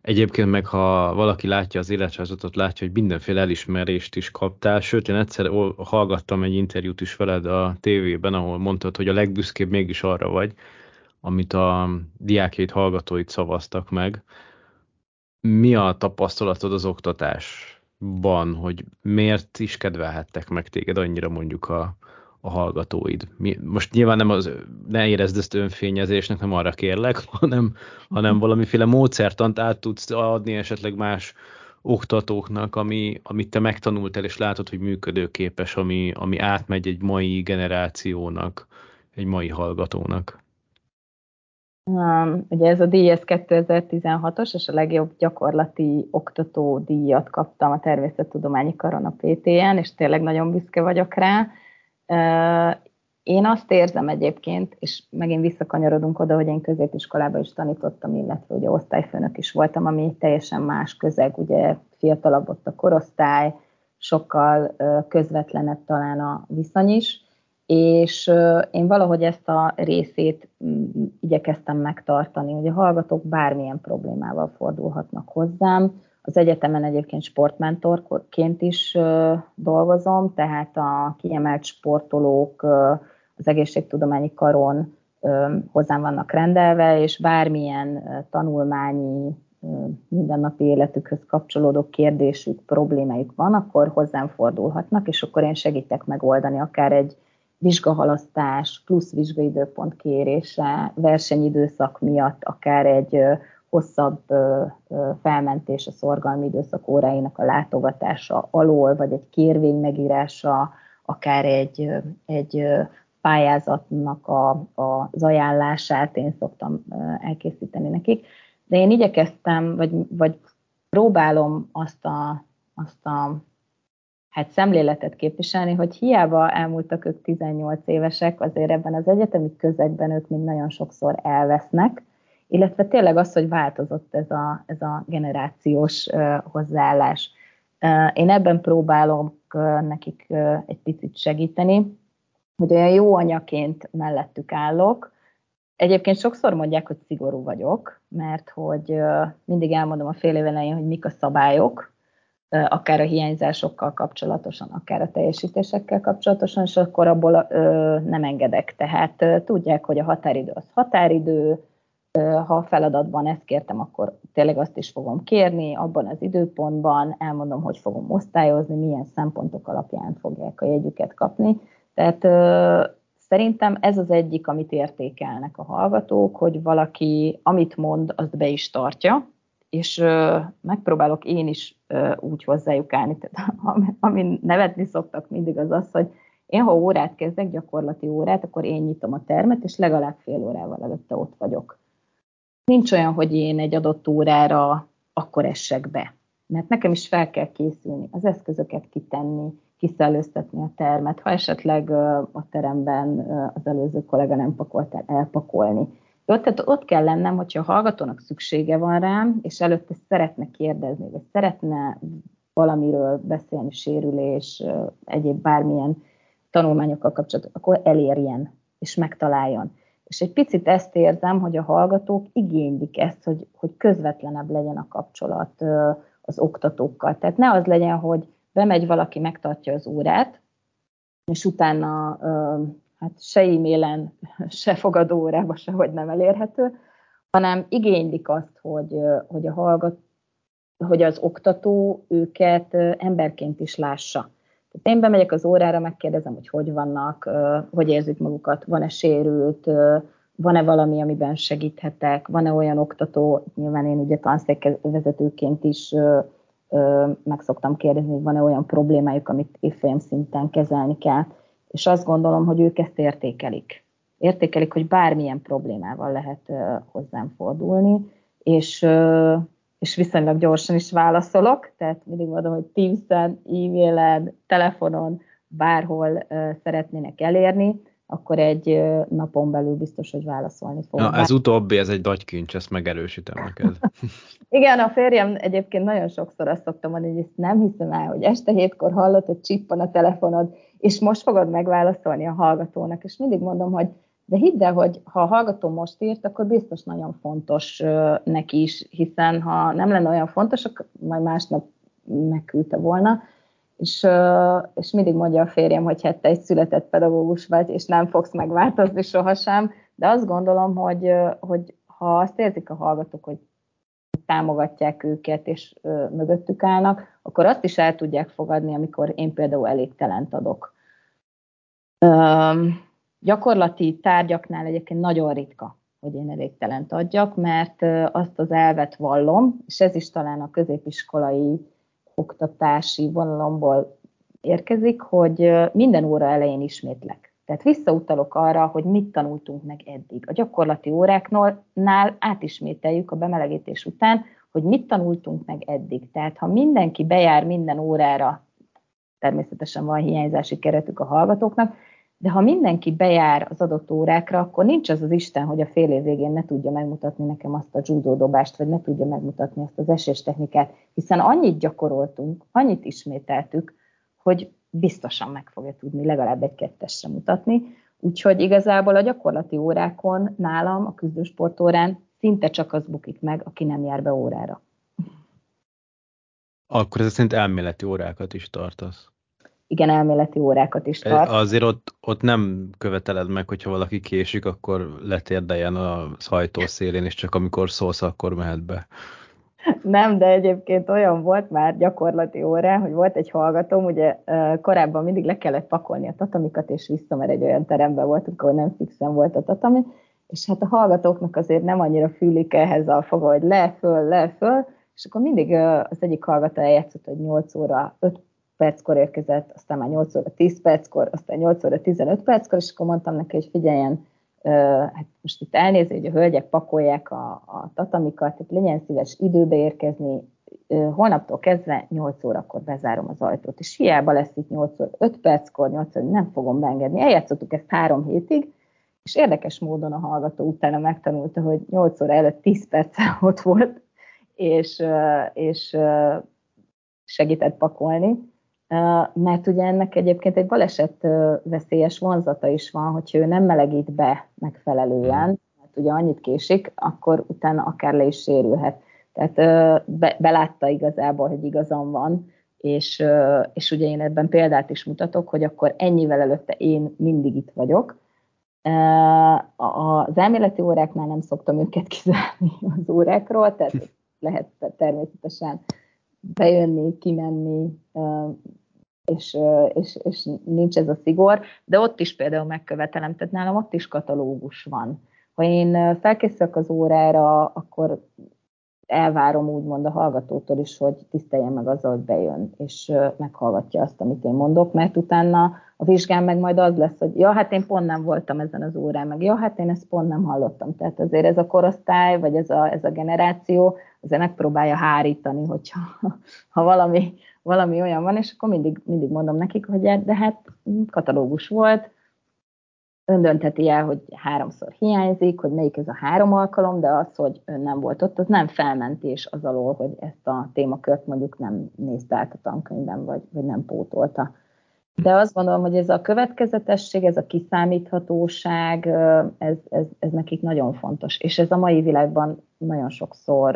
Egyébként meg, ha valaki látja az életrajzotot, látja, hogy mindenféle elismerést is kaptál, sőt, én egyszer hallgattam egy interjút is veled a tévében, ahol mondtad, hogy a legbüszkébb mégis arra vagy, amit a diákjait, hallgatóit szavaztak meg. Mi a tapasztalatod az oktatás ban, hogy miért is kedvelhettek meg téged annyira mondjuk a, a hallgatóid. Mi, most nyilván nem az, ne érezd ezt önfényezésnek, nem arra kérlek, hanem, hanem valamiféle módszertant át tudsz adni esetleg más oktatóknak, ami, amit te megtanultál, és látod, hogy működőképes, ami, ami átmegy egy mai generációnak, egy mai hallgatónak. Um, ugye ez a díj, ez 2016-os, és a legjobb gyakorlati oktató díjat kaptam a Természettudományi Karon a PTN, és tényleg nagyon büszke vagyok rá. Én azt érzem egyébként, és megint visszakanyarodunk oda, hogy én középiskolában is tanítottam, illetve ugye osztályfőnök is voltam, ami teljesen más közeg, ugye fiatalabb ott a korosztály, sokkal közvetlenebb talán a viszony is, és én valahogy ezt a részét mm, igyekeztem megtartani, hogy a hallgatók bármilyen problémával fordulhatnak hozzám. Az egyetemen egyébként sportmentorként is dolgozom, tehát a kiemelt sportolók az egészségtudományi karon hozzám vannak rendelve, és bármilyen tanulmányi, mindennapi életükhöz kapcsolódó kérdésük, problémájuk van, akkor hozzám fordulhatnak, és akkor én segítek megoldani akár egy vizsgahalasztás, plusz vizsgaidőpont kérése, versenyidőszak miatt akár egy hosszabb felmentés a szorgalmi időszak óráinak a látogatása alól, vagy egy kérvény megírása, akár egy, egy pályázatnak a, az ajánlását én szoktam elkészíteni nekik. De én igyekeztem, vagy, vagy próbálom azt a, azt a hát szemléletet képviselni, hogy hiába elmúltak ők 18 évesek, azért ebben az egyetemi közegben ők még nagyon sokszor elvesznek, illetve tényleg az, hogy változott ez a, ez a generációs uh, hozzáállás. Én ebben próbálom uh, nekik egy picit segíteni, hogy olyan jó anyaként mellettük állok. Egyébként sokszor mondják, hogy szigorú vagyok, mert hogy mindig elmondom a fél év elején, hogy mik a szabályok, akár a hiányzásokkal kapcsolatosan, akár a teljesítésekkel kapcsolatosan, és akkor abból nem engedek. Tehát tudják, hogy a határidő az határidő, ha a feladatban ezt kértem, akkor tényleg azt is fogom kérni, abban az időpontban elmondom, hogy fogom osztályozni, milyen szempontok alapján fogják a jegyüket kapni. Tehát szerintem ez az egyik, amit értékelnek a hallgatók, hogy valaki, amit mond, azt be is tartja, és uh, megpróbálok én is uh, úgy hozzájuk állni, tehát amin nevetni szoktak mindig az az, hogy én ha órát kezdek, gyakorlati órát, akkor én nyitom a termet, és legalább fél órával előtte ott vagyok. Nincs olyan, hogy én egy adott órára akkor essek be. Mert nekem is fel kell készülni, az eszközöket kitenni, kiszellőztetni a termet, ha esetleg a teremben az előző kollega nem pakolt el, elpakolni jó, tehát ott kell lennem, hogyha a hallgatónak szüksége van rám, és előtte szeretne kérdezni, vagy szeretne valamiről beszélni, sérülés, egyéb bármilyen tanulmányokkal kapcsolatban, akkor elérjen, és megtaláljon. És egy picit ezt érzem, hogy a hallgatók igénylik ezt, hogy, hogy közvetlenebb legyen a kapcsolat az oktatókkal. Tehát ne az legyen, hogy bemegy valaki, megtartja az órát, és utána hát se e-mailen, se fogadó órába, sehogy nem elérhető, hanem igénylik azt, hogy, hogy, a hallgat, hogy az oktató őket emberként is lássa. Tehát én bemegyek az órára, megkérdezem, hogy hogy vannak, hogy érzik magukat, van-e sérült, van-e valami, amiben segíthetek, van-e olyan oktató, nyilván én ugye tanszékvezetőként is meg szoktam kérdezni, hogy van-e olyan problémájuk, amit évfolyam szinten kezelni kell, és azt gondolom, hogy ők ezt értékelik. Értékelik, hogy bármilyen problémával lehet hozzám fordulni, és, és viszonylag gyorsan is válaszolok, tehát mindig mondom, hogy Teams-en, e-mailen, telefonon, bárhol szeretnének elérni, akkor egy napon belül biztos, hogy válaszolni fog. Ja, ez utóbbi, ez egy nagy kincs, ezt megerősítem neked. Igen, a férjem egyébként nagyon sokszor azt szoktam mondani, hogy ezt nem hiszem el, hogy este hétkor hallott, hogy csippan a telefonod, és most fogod megválaszolni a hallgatónak, és mindig mondom, hogy de hidd el, hogy ha a hallgató most írt, akkor biztos nagyon fontos neki is, hiszen ha nem lenne olyan fontos, akkor majd másnap megküldte volna. És, és mindig mondja a férjem, hogy hát te egy született pedagógus vagy, és nem fogsz megváltozni sohasem, de azt gondolom, hogy, hogy ha azt érzik a hallgatók, hogy támogatják őket, és mögöttük állnak, akkor azt is el tudják fogadni, amikor én például elégtelent adok. Üm, gyakorlati tárgyaknál egyébként nagyon ritka, hogy én elégtelent adjak, mert azt az elvet vallom, és ez is talán a középiskolai oktatási vonalomból érkezik, hogy minden óra elején ismétlek. Tehát visszautalok arra, hogy mit tanultunk meg eddig. A gyakorlati óráknál átismételjük a bemelegítés után, hogy mit tanultunk meg eddig. Tehát ha mindenki bejár minden órára, természetesen van hiányzási keretük a hallgatóknak, de ha mindenki bejár az adott órákra, akkor nincs az az Isten, hogy a fél év végén ne tudja megmutatni nekem azt a judo dobást, vagy ne tudja megmutatni azt az eséstechnikát, hiszen annyit gyakoroltunk, annyit ismételtük, hogy biztosan meg fogja tudni legalább egy kettesre mutatni. Úgyhogy igazából a gyakorlati órákon nálam, a küzdősportórán szinte csak az bukik meg, aki nem jár be órára. Akkor ez szerint elméleti órákat is tartasz igen elméleti órákat is tart. Azért ott, ott nem követeled meg, hogyha valaki késik, akkor letérdeljen a hajtó szélén, és csak amikor szólsz, akkor mehet be. Nem, de egyébként olyan volt már gyakorlati órá, hogy volt egy hallgatóm, ugye korábban mindig le kellett pakolni a tatamikat, és vissza, mert egy olyan teremben voltunk, ahol nem fixen volt a tatami, és hát a hallgatóknak azért nem annyira fűlik ehhez a foga, hogy le, föl, le, föl, és akkor mindig az egyik hallgató eljátszott, hogy 8 óra, 5 perckor érkezett, aztán már 8 óra 10 perckor, aztán 8 óra 15 perckor, és akkor mondtam neki, hogy figyeljen, hát most itt elnézi, hogy a hölgyek pakolják a, a tatamikat, tehát legyen szíves időbe érkezni, holnaptól kezdve 8 órakor bezárom az ajtót, és hiába lesz itt 8 óra 5 perckor, 8 óra, nem fogom beengedni. Eljátszottuk ezt három hétig, és érdekes módon a hallgató utána megtanulta, hogy 8 óra előtt 10 perccel ott volt, és, és segített pakolni mert ugye ennek egyébként egy baleset veszélyes vonzata is van, hogy ő nem melegít be megfelelően, mert ugye annyit késik, akkor utána akár le is sérülhet. Tehát be, belátta igazából, hogy igazam van, és, és ugye én ebben példát is mutatok, hogy akkor ennyivel előtte én mindig itt vagyok. Az elméleti óráknál nem szoktam őket kizárni az órákról, tehát lehet természetesen bejönni, kimenni, és, és, és nincs ez a szigor, de ott is például megkövetelem, tehát nálam ott is katalógus van. Ha én felkészülök az órára, akkor elvárom úgymond a hallgatótól is, hogy tiszteljen meg azzal, hogy bejön, és meghallgatja azt, amit én mondok, mert utána a vizsgán meg majd az lesz, hogy ja, hát én pont nem voltam ezen az órán, meg ja, hát én ezt pont nem hallottam. Tehát azért ez a korosztály, vagy ez a, ez a generáció azért megpróbálja hárítani, hogyha ha valami, valami olyan van, és akkor mindig, mindig mondom nekik, hogy de hát katalógus volt, ön dönteti el, hogy háromszor hiányzik, hogy melyik ez a három alkalom, de az, hogy ön nem volt ott, az nem felmentés az alól, hogy ezt a témakört mondjuk nem nézte át a tankönyvben, vagy, vagy nem pótolta. De azt gondolom, hogy ez a következetesség, ez a kiszámíthatóság, ez, ez, ez nekik nagyon fontos. És ez a mai világban nagyon sokszor,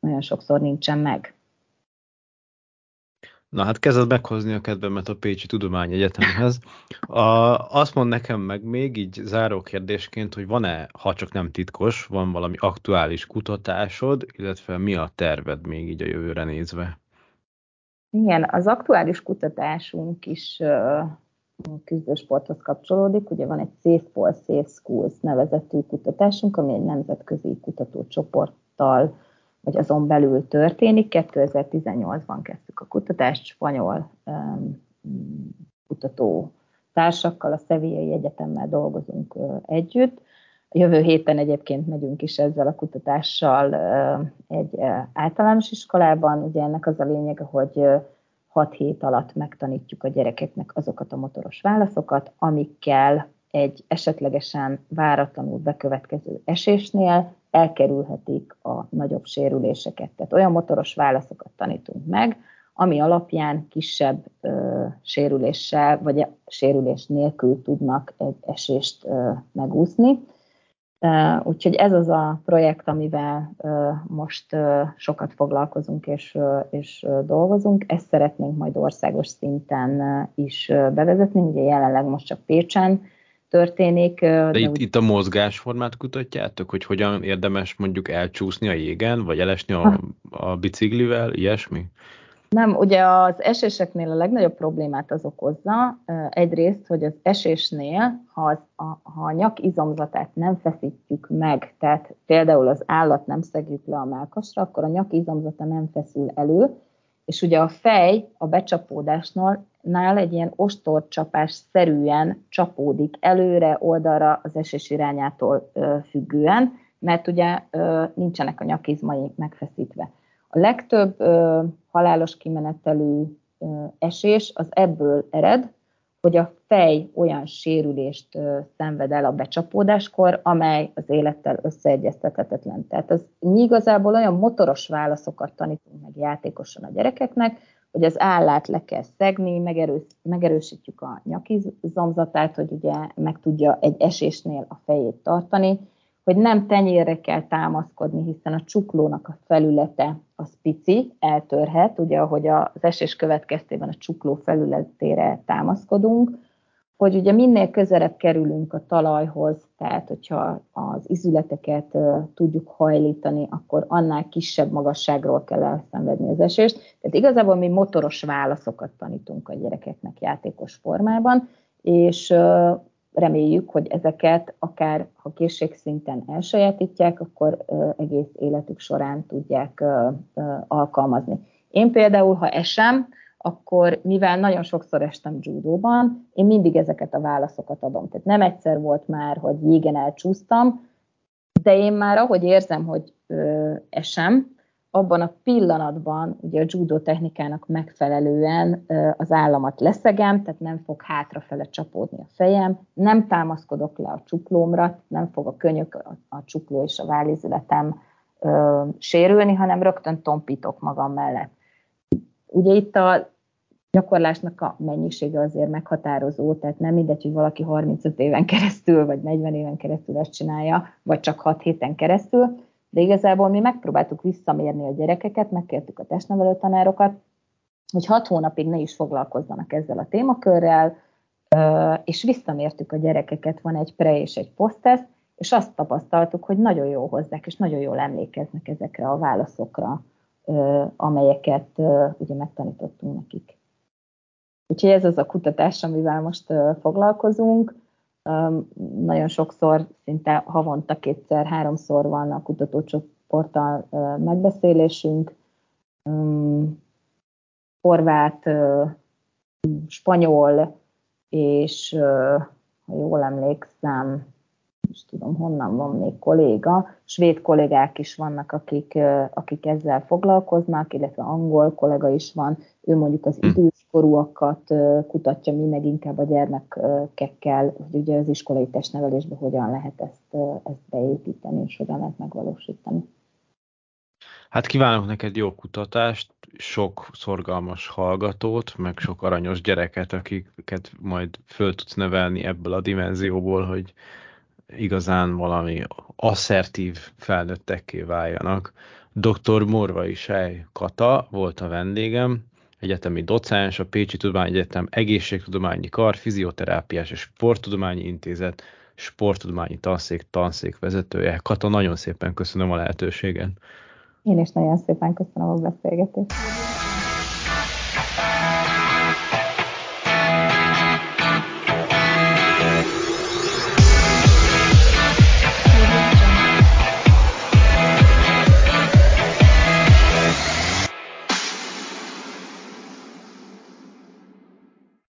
nagyon sokszor nincsen meg. Na hát kezded meghozni a kedvemet a Pécsi Tudományegyetemhez. A, azt mond nekem meg még így záró kérdésként, hogy van-e, ha csak nem titkos, van valami aktuális kutatásod, illetve mi a terved még így a jövőre nézve? Igen, az aktuális kutatásunk is küzdősporthoz kapcsolódik. Ugye van egy Safe for Safe Schools nevezetű kutatásunk, ami egy nemzetközi kutatócsoporttal vagy azon belül történik. 2018-ban kezdtük a kutatást spanyol um, kutató társakkal, a Sevillai Egyetemmel dolgozunk uh, együtt. Jövő héten egyébként megyünk is ezzel a kutatással egy általános iskolában. Ugye ennek az a lényege, hogy 6 hét alatt megtanítjuk a gyerekeknek azokat a motoros válaszokat, amikkel egy esetlegesen váratlanul bekövetkező esésnél elkerülhetik a nagyobb sérüléseket. Tehát olyan motoros válaszokat tanítunk meg, ami alapján kisebb ö, sérüléssel vagy sérülés nélkül tudnak egy esést ö, megúszni. Úgyhogy ez az a projekt, amivel most sokat foglalkozunk és, és dolgozunk. Ezt szeretnénk majd országos szinten is bevezetni. Ugye jelenleg most csak Pécsen történik. De, de itt, úgy... itt a mozgásformát kutatjátok, hogy hogyan érdemes mondjuk elcsúszni a jégen, vagy elesni a, a biciklivel, ilyesmi? Nem, ugye az eséseknél a legnagyobb problémát az okozza, egyrészt, hogy az esésnél, ha, az, a, ha a nyak izomzatát nem feszítjük meg, tehát például az állat nem szedjük le a melkasra, akkor a nyak izomzata nem feszül elő, és ugye a fej a becsapódásnál nál egy ilyen ostorcsapás szerűen csapódik előre, oldalra az esés irányától ö, függően, mert ugye ö, nincsenek a nyakizmai megfeszítve. A legtöbb ö, halálos kimenetelű ö, esés az ebből ered, hogy a fej olyan sérülést ö, szenved el a becsapódáskor, amely az élettel összeegyeztethetetlen. Tehát az, mi igazából olyan motoros válaszokat tanítunk meg játékosan a gyerekeknek, hogy az állát le kell szegni, megerős, megerősítjük a nyakizomzatát, hogy ugye meg tudja egy esésnél a fejét tartani, hogy nem tenyérre kell támaszkodni, hiszen a csuklónak a felülete az pici, eltörhet, ugye ahogy az esés következtében a csukló felületére támaszkodunk, hogy ugye minél közelebb kerülünk a talajhoz, tehát hogyha az izületeket tudjuk hajlítani, akkor annál kisebb magasságról kell elszenvedni az esést. Tehát igazából mi motoros válaszokat tanítunk a gyerekeknek játékos formában, és reméljük, hogy ezeket akár ha készségszinten elsajátítják, akkor egész életük során tudják alkalmazni. Én például, ha esem, akkor mivel nagyon sokszor estem judóban, én mindig ezeket a válaszokat adom. Tehát nem egyszer volt már, hogy jégen elcsúsztam, de én már ahogy érzem, hogy esem, abban a pillanatban ugye a judo technikának megfelelően az államat leszegem, tehát nem fog hátrafele csapódni a fejem, nem támaszkodok le a csuklómra, nem fog a könyök, a csukló és a vállizületem ö, sérülni, hanem rögtön tompítok magam mellett. Ugye itt a gyakorlásnak a mennyisége azért meghatározó, tehát nem mindegy, hogy valaki 35 éven keresztül, vagy 40 éven keresztül ezt csinálja, vagy csak 6 héten keresztül, de igazából mi megpróbáltuk visszamérni a gyerekeket, megkértük a testnevelő tanárokat, hogy 6 hónapig ne is foglalkozzanak ezzel a témakörrel, és visszamértük a gyerekeket, van egy pre és egy posztesz, és azt tapasztaltuk, hogy nagyon jó hozzák, és nagyon jól emlékeznek ezekre a válaszokra, amelyeket ugye megtanítottunk nekik. Úgyhogy ez az a kutatás, amivel most foglalkozunk. Nagyon sokszor, szinte havonta kétszer, háromszor van a kutatócsoporttal megbeszélésünk. Horvát, spanyol, és ha jól emlékszem, is tudom, honnan van még kolléga, svéd kollégák is vannak, akik, akik ezzel foglalkoznak, illetve angol kollega is van, ő mondjuk az hm. Időskorúakat kutatja, mi meg inkább a gyermekekkel, hogy ugye az iskolai testnevelésbe hogyan lehet ezt, ezt beépíteni, és hogyan lehet megvalósítani. Hát kívánok neked jó kutatást, sok szorgalmas hallgatót, meg sok aranyos gyereket, akiket majd föl tudsz nevelni ebből a dimenzióból, hogy igazán valami asszertív felnőttekké váljanak. Dr. Morvai Sej Kata volt a vendégem, egyetemi docens, a Pécsi Tudományegyetem Egészségtudományi Kar, Fizioterápiás és Sporttudományi Intézet, Sporttudományi Tanszék, tanszék vezetője. Kata, nagyon szépen köszönöm a lehetőséget. Én is nagyon szépen köszönöm a beszélgetést.